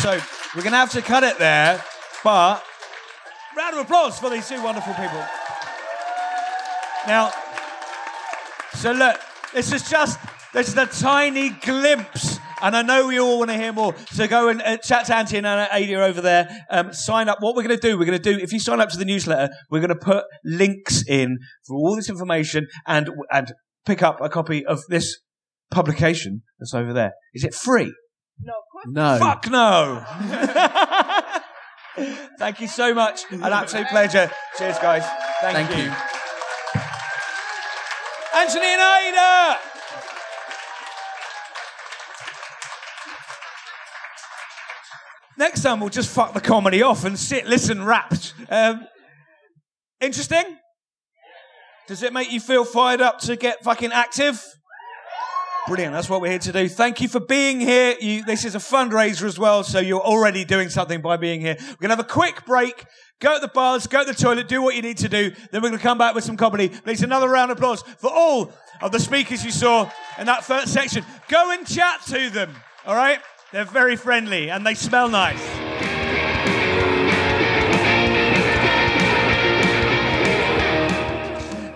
So we're going to have to cut it there, but round of applause for these two wonderful people. Now, so look, this is just this is a tiny glimpse, and I know we all want to hear more. So go and uh, chat to Auntie and Ada over there. Um, sign up. What we're going to do, we're going to do. If you sign up to the newsletter, we're going to put links in for all this information and and pick up a copy of this publication that's over there. Is it free? No. No. Fuck no. Thank you so much. An absolute pleasure. Cheers, guys. Thank, Thank you. you. Antony and Ada. Next time we'll just fuck the comedy off and sit, listen, rapt. Um, interesting? Does it make you feel fired up to get fucking active? Brilliant. That's what we're here to do. Thank you for being here. You, this is a fundraiser as well, so you're already doing something by being here. We're going to have a quick break. Go to the bars, go to the toilet, do what you need to do. Then we're going to come back with some comedy. Please, another round of applause for all of the speakers you saw in that first section. Go and chat to them. All right? They're very friendly and they smell nice.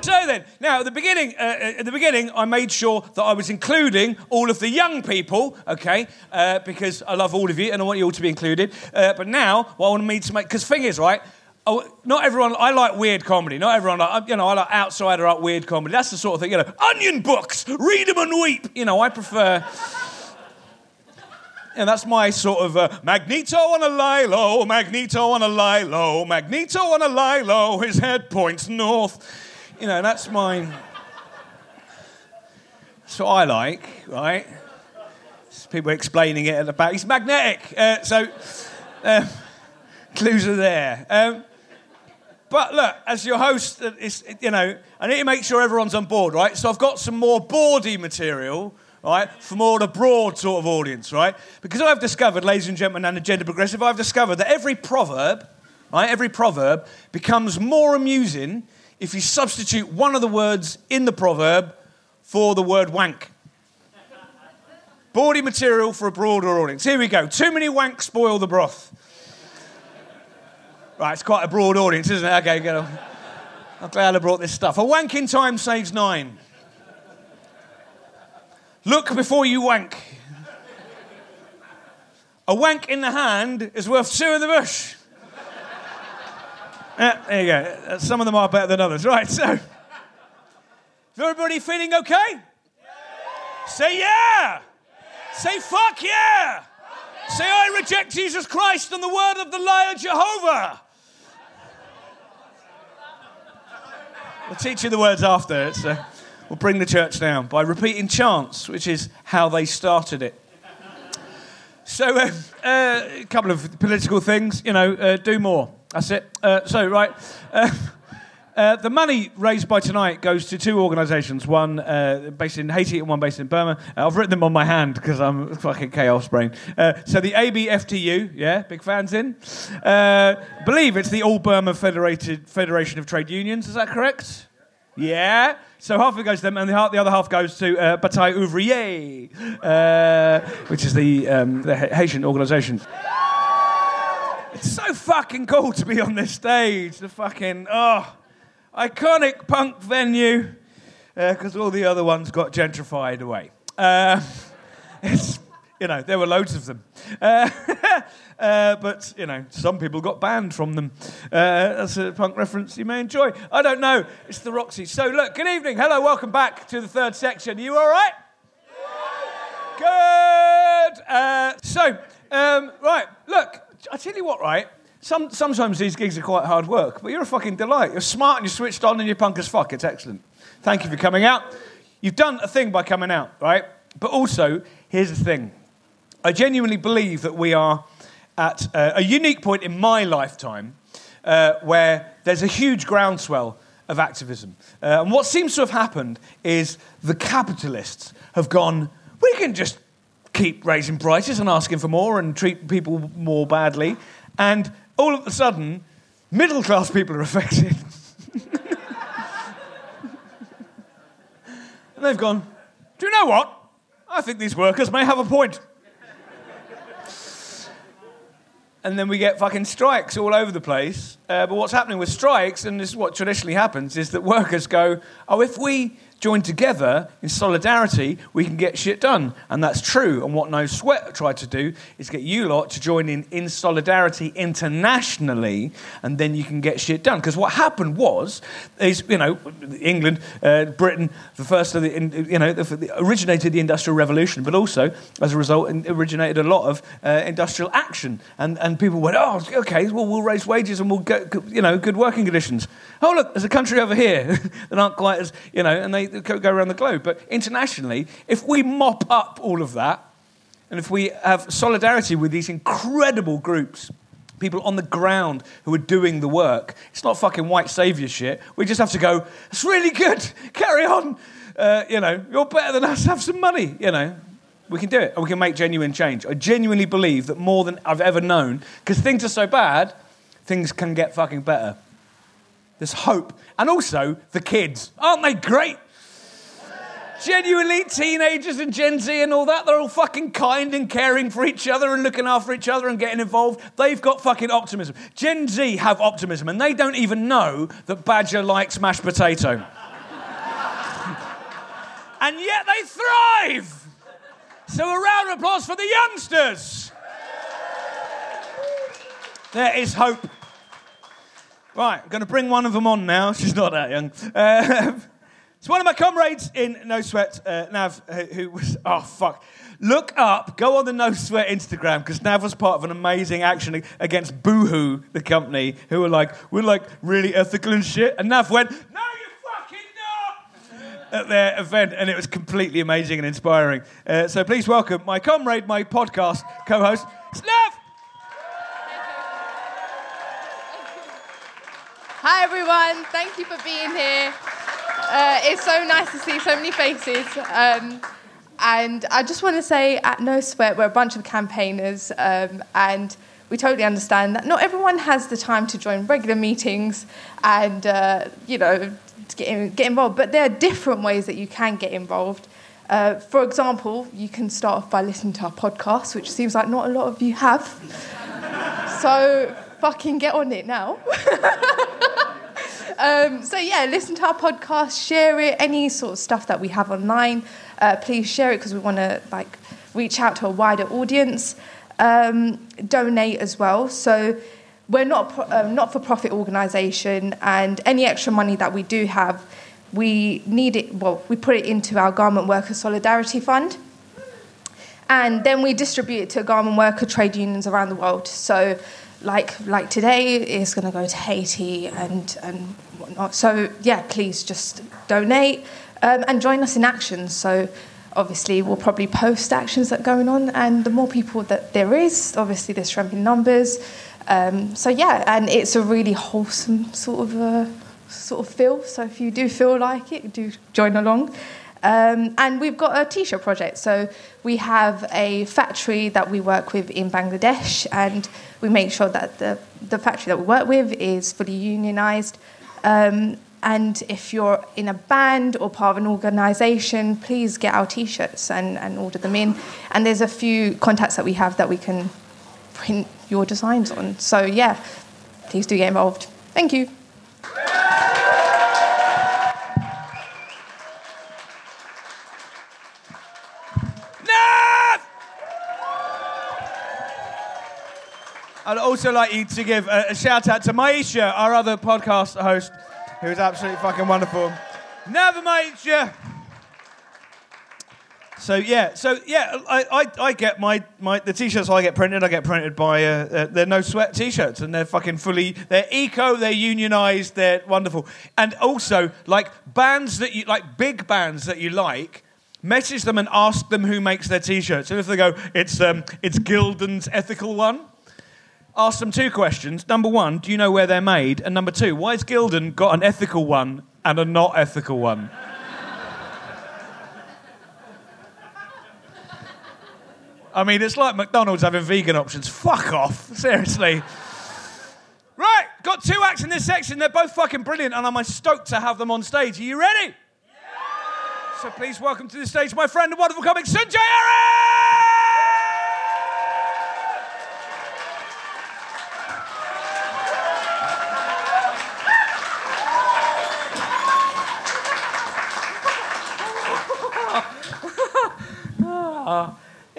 So then, now at the beginning, uh, at the beginning, I made sure that I was including all of the young people, okay, uh, because I love all of you and I want you all to be included. Uh, but now, what I want me to make, because thing is, right, Oh, not everyone. I like weird comedy. Not everyone. Like, you know, I like outsider art weird comedy. That's the sort of thing. You know, onion books. Read them and weep. You know, I prefer. And that's my sort of uh, Magneto on a Lilo, Magneto on a Lilo, Magneto on a Lilo, his head points north. You know, that's my. That's what I like, right? People explaining it at the back. He's magnetic. Uh, so, uh, clues are there. Um, but look, as your host, uh, it's, you know, I need to make sure everyone's on board, right? So I've got some more boardy material right, for more of a broad sort of audience, right? Because I've discovered, ladies and gentlemen, and agenda progressive, I've discovered that every proverb, right, every proverb becomes more amusing if you substitute one of the words in the proverb for the word wank. Bawdy material for a broader audience. Here we go. Too many wanks spoil the broth. Right, it's quite a broad audience, isn't it? Okay, go. On. I'm glad I brought this stuff. A wank in time saves nine. Look before you wank. A wank in the hand is worth two in the bush. Yeah, there you go. Some of them are better than others. Right, so. Is everybody feeling okay? Yeah. Say yeah. yeah. Say fuck yeah. Fuck Say I reject Jesus Christ and the word of the liar Jehovah. We'll teach you the words after. It's, uh, we'll bring the church down by repeating chants, which is how they started it. So, uh, uh, a couple of political things, you know, uh, do more. That's it. Uh, so, right. Uh, uh, the money raised by tonight goes to two organisations, one uh, based in Haiti and one based in Burma. Uh, I've written them on my hand because I'm fucking chaos brain. Uh, so the ABFTU, yeah, big fans in. believe it's the All Burma Federated Federation of Trade Unions. Is that correct? Yeah. So half of it goes to them, and the, the other half goes to uh, Batay Ouvriye, uh, which is the, um, the Haitian organisation. It's so fucking cool to be on this stage. The fucking oh, iconic punk venue, because uh, all the other ones got gentrified away. Uh, it's you know there were loads of them. Uh, uh, but, you know, some people got banned from them. Uh, that's a punk reference you may enjoy. I don't know. It's the Roxy. So, look, good evening. Hello, welcome back to the third section. Are you all right? Good. Uh, so, um, right, look, I tell you what, right? Some, sometimes these gigs are quite hard work, but you're a fucking delight. You're smart and you're switched on and you're punk as fuck. It's excellent. Thank you for coming out. You've done a thing by coming out, right? But also, here's the thing I genuinely believe that we are at uh, a unique point in my lifetime uh, where there's a huge groundswell of activism. Uh, and what seems to have happened is the capitalists have gone, we can just keep raising prices and asking for more and treat people more badly. And all of a sudden, middle class people are affected. and they've gone, do you know what? I think these workers may have a point. and then we get fucking strikes all over the place. Uh, but what's happening with strikes, and this is what traditionally happens, is that workers go, oh, if we join together in solidarity, we can get shit done. And that's true. And what No Sweat tried to do is get you lot to join in in solidarity internationally, and then you can get shit done. Because what happened was, is, you know, England, uh, Britain, the first of the, you know, originated the Industrial Revolution, but also, as a result, originated a lot of uh, industrial action. And, and people went, oh, okay, well, we'll raise wages and we'll get, you know, good working conditions. Oh, look, there's a country over here that aren't quite as, you know, and they go around the globe. But internationally, if we mop up all of that, and if we have solidarity with these incredible groups, people on the ground who are doing the work, it's not fucking white savior shit. We just have to go, it's really good, carry on. Uh, you know, you're better than us, have some money, you know. We can do it, and we can make genuine change. I genuinely believe that more than I've ever known, because things are so bad, things can get fucking better. There's hope. And also, the kids. Aren't they great? Genuinely, teenagers and Gen Z and all that, they're all fucking kind and caring for each other and looking after each other and getting involved. They've got fucking optimism. Gen Z have optimism and they don't even know that Badger likes mashed potato. and yet they thrive. So a round of applause for the youngsters. There is hope. Right, I'm going to bring one of them on now. She's not that young. Uh, it's one of my comrades in No Sweat, uh, Nav, who, who was, oh, fuck. Look up, go on the No Sweat Instagram, because Nav was part of an amazing action against Boohoo, the company, who were like, we're like really ethical and shit. And Nav went, no, you fucking not! At their event, and it was completely amazing and inspiring. Uh, so please welcome my comrade, my podcast co host, Nav! Hi everyone, thank you for being here. Uh, it's so nice to see so many faces. Um, and I just want to say at No Sweat, we're a bunch of campaigners, um, and we totally understand that not everyone has the time to join regular meetings and, uh, you know, get, in, get involved. But there are different ways that you can get involved. Uh, for example, you can start off by listening to our podcast, which seems like not a lot of you have. so fucking get on it now. um, so yeah, listen to our podcast, share it, any sort of stuff that we have online. Uh, please share it because we want to like reach out to a wider audience. Um, donate as well. So we're not a um, not for profit organisation, and any extra money that we do have, we need it. Well, we put it into our garment worker solidarity fund. And then we distribute it to garment worker trade unions around the world. So like like today it's going to go to Haiti and and whatnot. So yeah, please just donate um, and join us in action. So obviously we'll probably post actions that are going on, and the more people that there is, obviously there's shrimping numbers. Um, so yeah, and it's a really wholesome sort of uh, sort of feel. So if you do feel like it, do join along. Um, and we've got a t-shirt project. So we have a factory that we work with in Bangladesh, and we make sure that the, the factory that we work with is fully unionized. Um, and if you're in a band or part of an organization, please get our t shirts and, and order them in. And there's a few contacts that we have that we can print your designs on. So, yeah, please do get involved. Thank you. I'd also like you to give a, a shout out to Mayisha, our other podcast host, who's absolutely fucking wonderful. Never Mayisha. So yeah, so yeah, I, I, I get my, my the t-shirts I get printed. I get printed by uh, uh, they're no sweat t-shirts, and they're fucking fully they're eco, they're unionized, they're wonderful. And also like bands that you like, big bands that you like, message them and ask them who makes their t-shirts. And if they go, it's um, it's Gildan's ethical one ask them two questions. Number one, do you know where they're made? And number two, why has Gildan got an ethical one and a not ethical one? I mean, it's like McDonald's having vegan options. Fuck off. Seriously. Right, got two acts in this section. They're both fucking brilliant, and I'm stoked to have them on stage. Are you ready? Yeah. So please welcome to the stage my friend and wonderful comic, Sunjai Arif!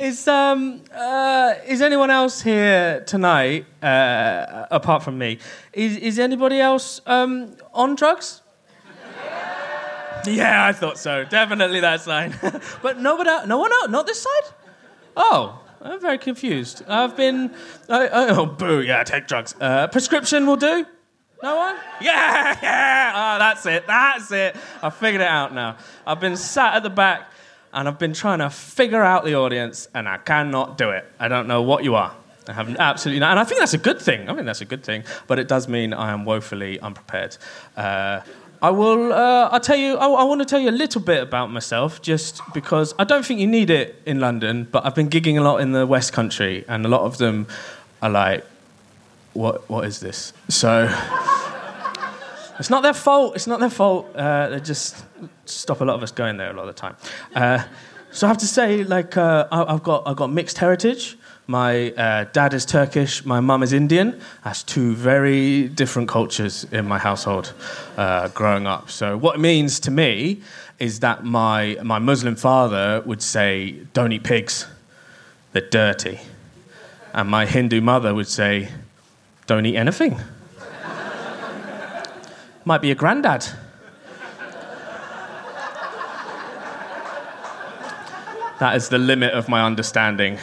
Is um uh, is anyone else here tonight uh, apart from me? Is is anybody else um, on drugs? Yeah, I thought so. Definitely that side. but nobody, no one else, not this side. Oh, I'm very confused. I've been. I, I, oh, boo! Yeah, take drugs. Uh, prescription will do. No one? Yeah, yeah. Oh, that's it. That's it. I figured it out now. I've been sat at the back and I've been trying to figure out the audience, and I cannot do it. I don't know what you are. I have absolutely not. And I think that's a good thing. I think that's a good thing. But it does mean I am woefully unprepared. Uh, I will. Uh, I'll tell you. I, I, want to tell you a little bit about myself, just because I don't think you need it in London. But I've been gigging a lot in the West Country, and a lot of them are like, "What? What is this?" So. It's not their fault. It's not their fault. Uh, they just stop a lot of us going there a lot of the time. Uh, so I have to say, like, uh, I, have got I've got mixed heritage. My uh, dad is Turkish. My mum is Indian. That's two very different cultures in my household uh, growing up. So what it means to me is that my, my Muslim father would say, Don't eat pigs, they're dirty. And my Hindu mother would say, Don't eat anything. Might be a granddad. That is the limit of my understanding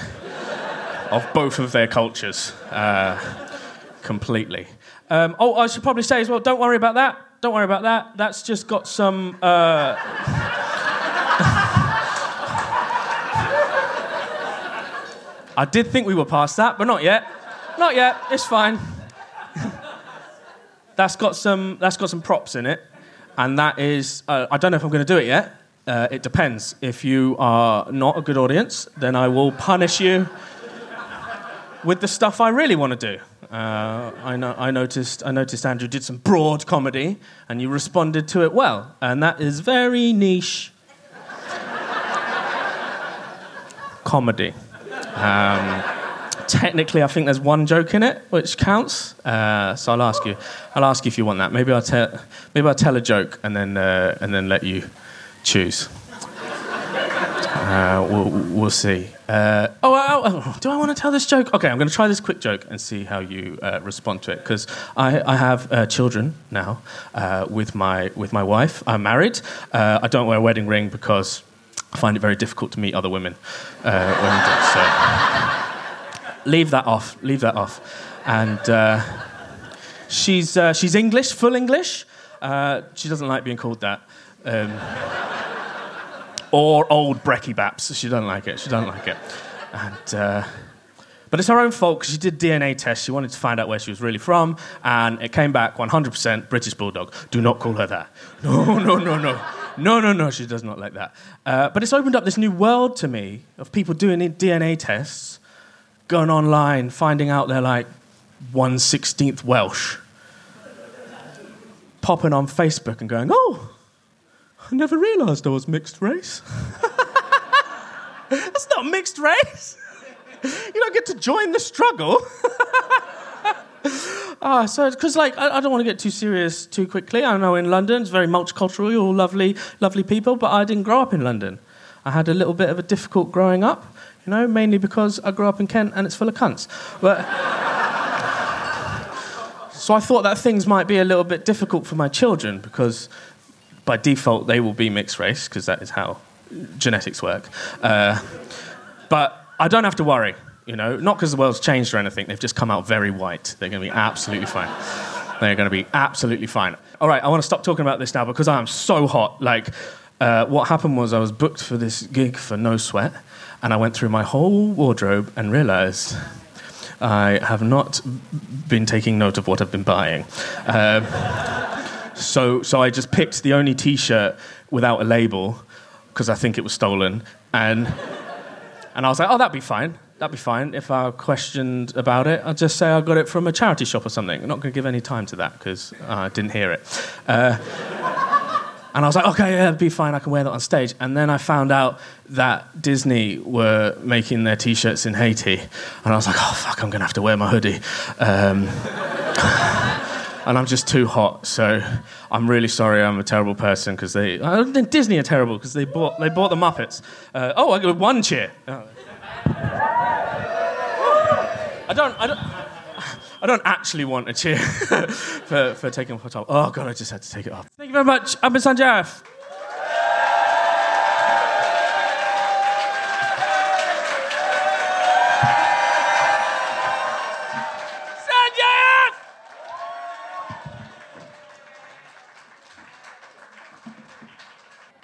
of both of their cultures uh, completely. Um, oh, I should probably say as well don't worry about that. Don't worry about that. That's just got some. Uh... I did think we were past that, but not yet. Not yet. It's fine. that's got some. That's got some props in it, and that is. Uh, I don't know if I'm going to do it yet. Uh, it depends. If you are not a good audience, then I will punish you with the stuff I really want to do. Uh, I, know, I, noticed, I noticed Andrew did some broad comedy, and you responded to it well, and that is very niche comedy. Um, technically, I think there's one joke in it which counts. Uh, so I'll ask you. I'll ask you if you want that. Maybe I'll tell. Maybe I'll tell a joke and then uh, and then let you choose. Uh, we'll, we'll see. Uh, oh, oh, oh, do I want to tell this joke? Okay, I'm going to try this quick joke and see how you uh, respond to it. Because I, I have uh, children now uh, with my with my wife. I'm married. Uh, I don't wear a wedding ring because I find it very difficult to meet other women. So leave that off. Leave that off. And she's she's English, full English. she doesn't like being called that. Um, or old Brecky Baps. She doesn't like it. She doesn't like it. And, uh, but it's her own fault because she did DNA tests. She wanted to find out where she was really from, and it came back 100% British Bulldog. Do not call her that. No, no, no, no. No, no, no, she does not like that. Uh, but it's opened up this new world to me of people doing DNA tests, going online, finding out they're like 116th Welsh, popping on Facebook and going, oh, I never realised I was mixed race. That's not mixed race. You don't get to join the struggle. Ah, so because like I, I don't want to get too serious too quickly. I know in London it's very multicultural, you're all lovely, lovely people, but I didn't grow up in London. I had a little bit of a difficult growing up, you know, mainly because I grew up in Kent and it's full of cunts. But so I thought that things might be a little bit difficult for my children because by default, they will be mixed race because that is how genetics work. Uh, but I don't have to worry, you know, not because the world's changed or anything. They've just come out very white. They're going to be absolutely fine. They're going to be absolutely fine. All right, I want to stop talking about this now because I am so hot. Like, uh, what happened was I was booked for this gig for No Sweat, and I went through my whole wardrobe and realized I have not been taking note of what I've been buying. Uh, so, so I just picked the only T-shirt without a label because I think it was stolen, and and I was like, oh, that'd be fine. That'd be fine. If I questioned about it, I'd just say I got it from a charity shop or something. I'm not going to give any time to that because I didn't hear it. Uh, and I was like, okay, yeah, it'd be fine. I can wear that on stage. And then I found out that Disney were making their T-shirts in Haiti, and I was like, oh fuck, I'm going to have to wear my hoodie. Um, and I'm just too hot. So I'm really sorry. I'm a terrible person because they uh, Disney are terrible because they bought they bought the Muppets. Uh, oh, I got one cheer. Oh. I don't. I don't. I don't actually want a cheer for, for taking off the top. Oh god, I just had to take it off. Thank you very much, Abin Sanjaf.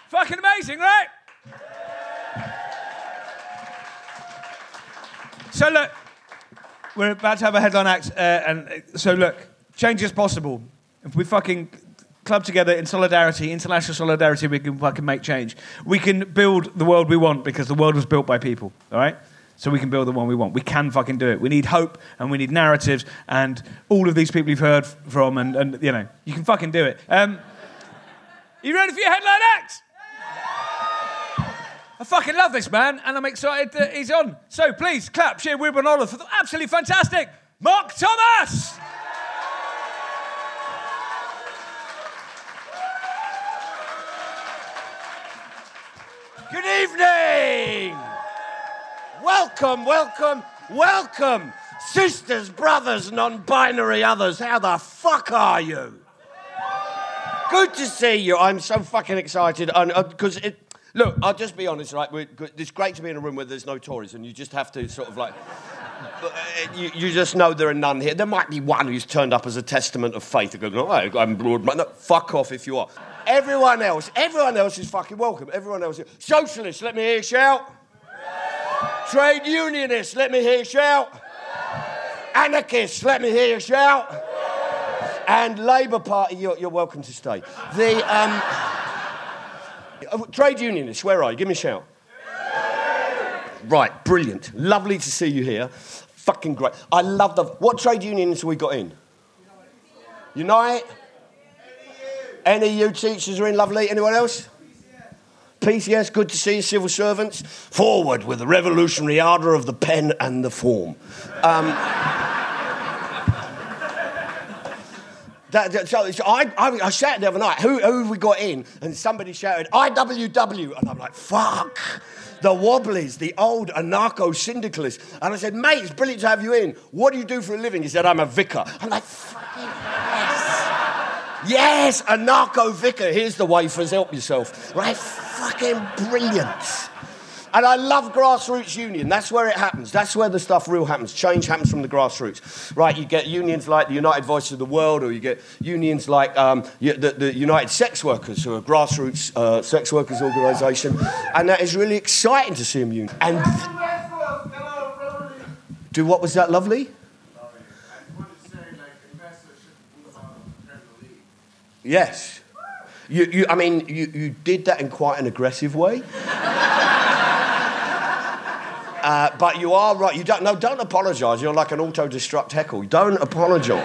Fucking amazing, right? So look, we're about to have a headline act, uh, and uh, so look, change is possible. If we fucking club together in solidarity, international solidarity, we can fucking make change. We can build the world we want because the world was built by people. All right. So we can build the one we want. We can fucking do it. We need hope and we need narratives and all of these people you've heard from, and, and you know, you can fucking do it. Um, you ready for your headline act? I fucking love this man, and I'm excited that he's on. So please clap, cheer, and Olive for the absolutely fantastic Mark Thomas. Good evening. Welcome, welcome, welcome, sisters, brothers, non-binary others. How the fuck are you? Good to see you. I'm so fucking excited and uh, because it. Look, I'll just be honest, right? We're, it's great to be in a room where there's no Tories, and you just have to sort of like. uh, You, you just know there are none here. There might be one who's turned up as a testament of faith. and go, oh, I'm broad. No, fuck off if you are. Everyone else, everyone else is fucking welcome. Everyone else. Socialists, let me hear you shout. Trade unionists, let me hear you shout. Anarchists, let me hear you shout. And Labour Party, you're, you're welcome to stay. The um, trade unionists, where are you? Give me a shout. Right, brilliant. Lovely to see you here. Fucking great. I love the. What trade unions we got in? Unite? NEU teachers are in, lovely. Anyone else? PCS, good to see you, civil servants. Forward with the revolutionary ardour of the pen and the form. Um, that, that- so, so I, I, I shouted the other night, who, who have we got in? And somebody shouted, IWW. And I'm like, fuck. The Wobblies, the old anarcho syndicalists. And I said, mate, it's brilliant to have you in. What do you do for a living? He said, I'm a vicar. I'm like, fucking yes. Yes, anarcho vicar. Here's the wafers, help yourself. Right? Fucking brilliant. And I love grassroots union. That's where it happens. That's where the stuff real happens. Change happens from the grassroots. Right? You get unions like the United Voices of the World, or you get unions like um, the, the United Sex Workers, who are a grassroots uh, sex workers organisation. And that is really exciting to see them union. And do what was that lovely? Yes. You, you, I mean, you, you did that in quite an aggressive way. Uh, but you are right. You don't no. Don't apologise. You're like an auto-destruct heckle. Don't apologise.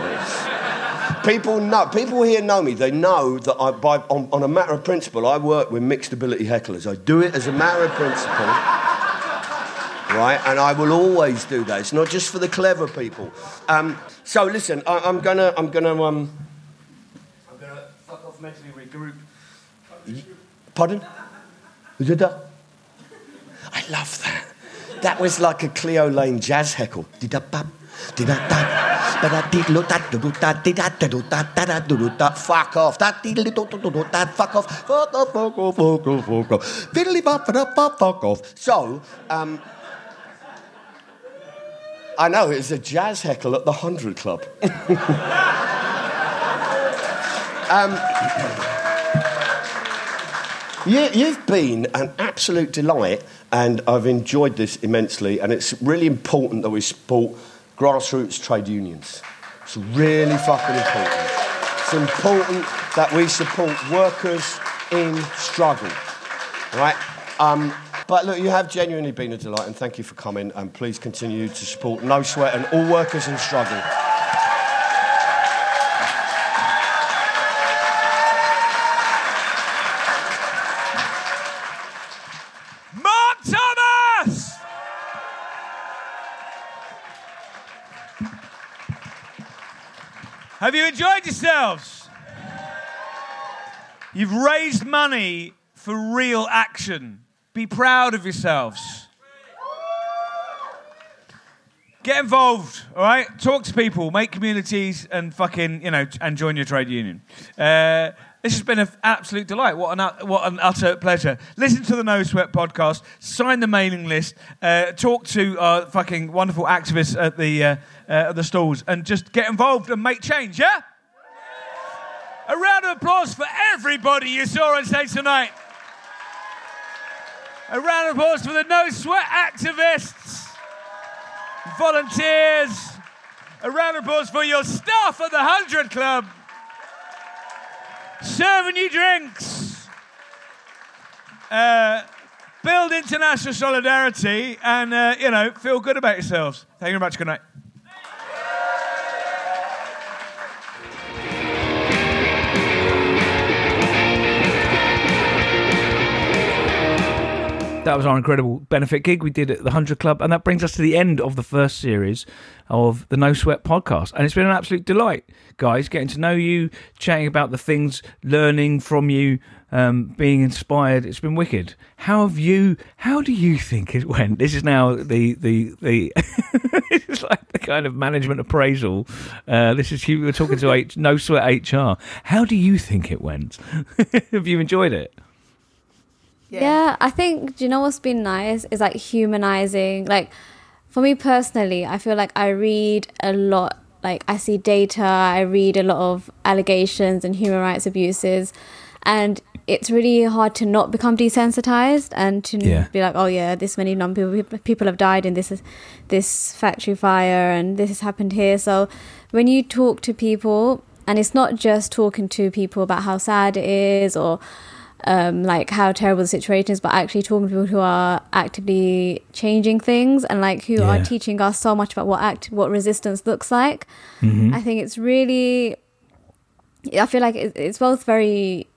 people know. People here know me. They know that I, by, on, on a matter of principle, I work with mixed ability hecklers. I do it as a matter of principle, right? And I will always do that. It's not just for the clever people. Um, so listen, I, I'm gonna, I'm gonna, um, I'm gonna fuck off mentally regroup. Pardon? Who did that? I love that. That was like a Cleo Laine jazz heckle. Fuck off. Fuck off. Fuck off, fuck off, fuck off, fuck off. Fiddly-bop-ba-da-bop, Fuck off. So, um, I know, it's a jazz heckle at the 100 Club. um, you, you've been an absolute delight, and I've enjoyed this immensely. And it's really important that we support grassroots trade unions. It's really fucking important. It's important that we support workers in struggle, right? Um, but look, you have genuinely been a delight, and thank you for coming. And please continue to support No Sweat and all workers in struggle. Have you enjoyed yourselves? You've raised money for real action. Be proud of yourselves. Get involved, all right? Talk to people, make communities, and fucking, you know, and join your trade union. Uh, this has been an absolute delight. What an, what an utter pleasure. Listen to the No Sweat podcast, sign the mailing list, uh, talk to our fucking wonderful activists at the, uh, uh, at the stalls, and just get involved and make change, yeah? A round of applause for everybody you saw on stage tonight. A round of applause for the No Sweat activists, volunteers. A round of applause for your staff at the 100 Club. Serving you drinks. Uh, build international solidarity and, uh, you know, feel good about yourselves. Thank you very much. Good night. That was our incredible benefit gig we did at the 100 Club. And that brings us to the end of the first series of the No Sweat podcast. And it's been an absolute delight, guys, getting to know you, chatting about the things, learning from you, um, being inspired. It's been wicked. How have you? How do you think it went? This is now the the the. it's like the kind of management appraisal. Uh, this is you were talking to H, No Sweat HR. How do you think it went? have you enjoyed it? Yeah. I think do you know what's been nice is like humanizing. Like for me personally, I feel like I read a lot. Like I see data, I read a lot of allegations and human rights abuses, and it's really hard to not become desensitized and to Yeah. be like, oh yeah, this many people people have died in this this factory fire and this has happened here. So when you talk to people, and it's not just talking to people about how sad it is or um, like how terrible the situation is, but actually talking to people who are actively changing things and like who are teaching us so much about what act what resistance looks like. Mhm. I think it's really, I feel like it's both very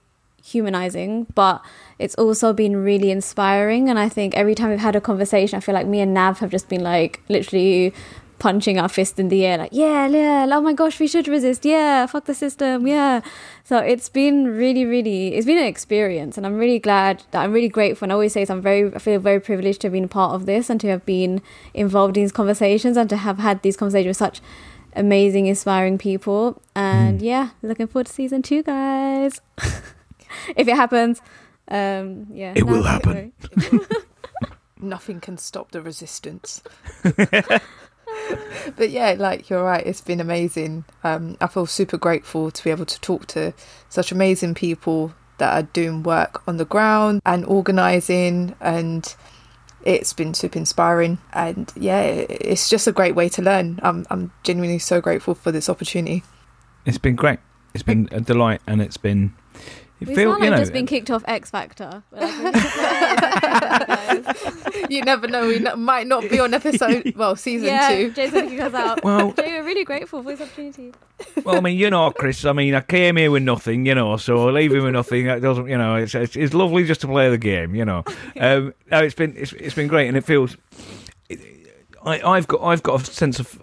humanizing, but it's also been really inspiring. And I think every time we've had a conversation, I feel like me and Nav have just been like literally punching our fist in the air, like, yeah, yeah, oh my gosh, we should resist. Yeah, fuck the system. Yeah. So it's been really, really, it's been an experience. And I'm really glad that I'm really grateful. And I always say this, I'm very, I feel very privileged to have been a part of this and to have been involved in these conversations and to have had these conversations with such amazing, inspiring people. And yeah, looking forward to season two, guys. if it happens, um, yeah, It will no, happen. Nothing can stop the resistance. but yeah, like you're right, it's been amazing. Um, I feel super grateful to be able to talk to such amazing people that are doing work on the ground and organising and it's been super inspiring and yeah it's just a great way to learn i'm, I'm genuinely so grateful for this opportunity It's been great. It's been a delight, and it's been. It We feel, sound you like know, just been kicked off X Factor. you never know we n- might not be on episode well season yeah, two Jason kick us out. Well- Jay, we're really grateful for this opportunity. well, I mean, you know, Chris. I mean, I came here with nothing, you know, so leaving with nothing that doesn't, you know, it's, it's it's lovely just to play the game, you know. Um, no, it's been it's, it's been great, and it feels. I I've got I've got a sense of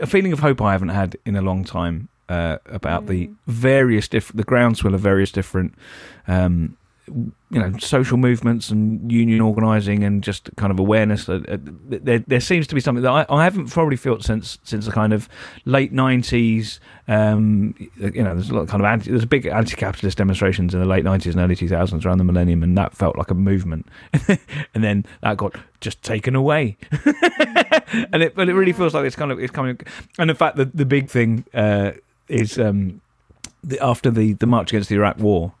a feeling of hope I haven't had in a long time uh, about the various different the groundswell of various different. Um, you know, social movements and union organising and just kind of awareness. Uh, uh, there, there seems to be something that I, I haven't probably felt since since the kind of late nineties. Um, you know, there's a lot of kind of anti, there's big anti-capitalist demonstrations in the late nineties and early two thousands around the millennium, and that felt like a movement. and then that got just taken away, and it but it really feels like it's kind of it's coming. And in fact, the the big thing uh, is um, the, after the the march against the Iraq War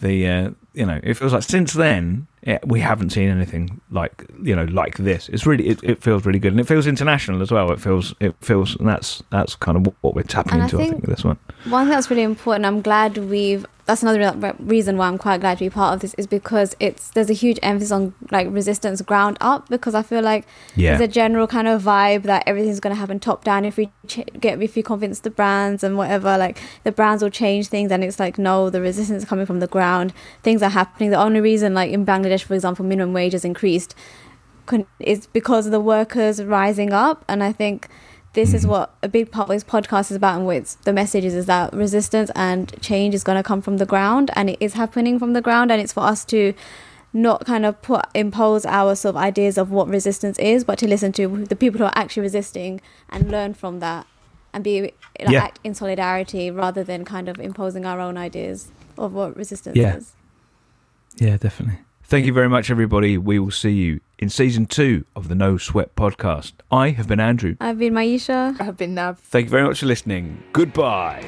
the uh, you know it feels like since then yeah, we haven't seen anything like you know like this. It's really it, it feels really good. And it feels international as well. It feels it feels and that's that's kind of what we're tapping And into I think, think- with this one. One thing that's really important, I'm glad we've. That's another re- reason why I'm quite glad to be part of this is because it's there's a huge emphasis on like resistance ground up because I feel like Yeah. there's a general kind of vibe that everything's going to happen top down. If we ch- get if we convince the brands and whatever like the brands will change things and it's like no the resistance is coming from the ground. Things are happening. The only reason like in Bangladesh for example minimum wage has increased is because of the workers rising up. And I think this is mm. what a big part of this podcast is about and what it's, the message is, is that resistance and change is going to come from the ground and it is happening from the ground and it's for us to not kind of put impose our sort of ideas of what resistance is but to listen to the people who are actually resisting and learn from that and be like, Yeah. act in solidarity rather than kind of imposing our own ideas of what resistance Yeah. is. Yeah definitely. Thank you very much everybody. We will see you in season two of the no sweat podcast. I have been andrew. I've been Mayisha. I've been Nav. Thank you very much for listening. Goodbye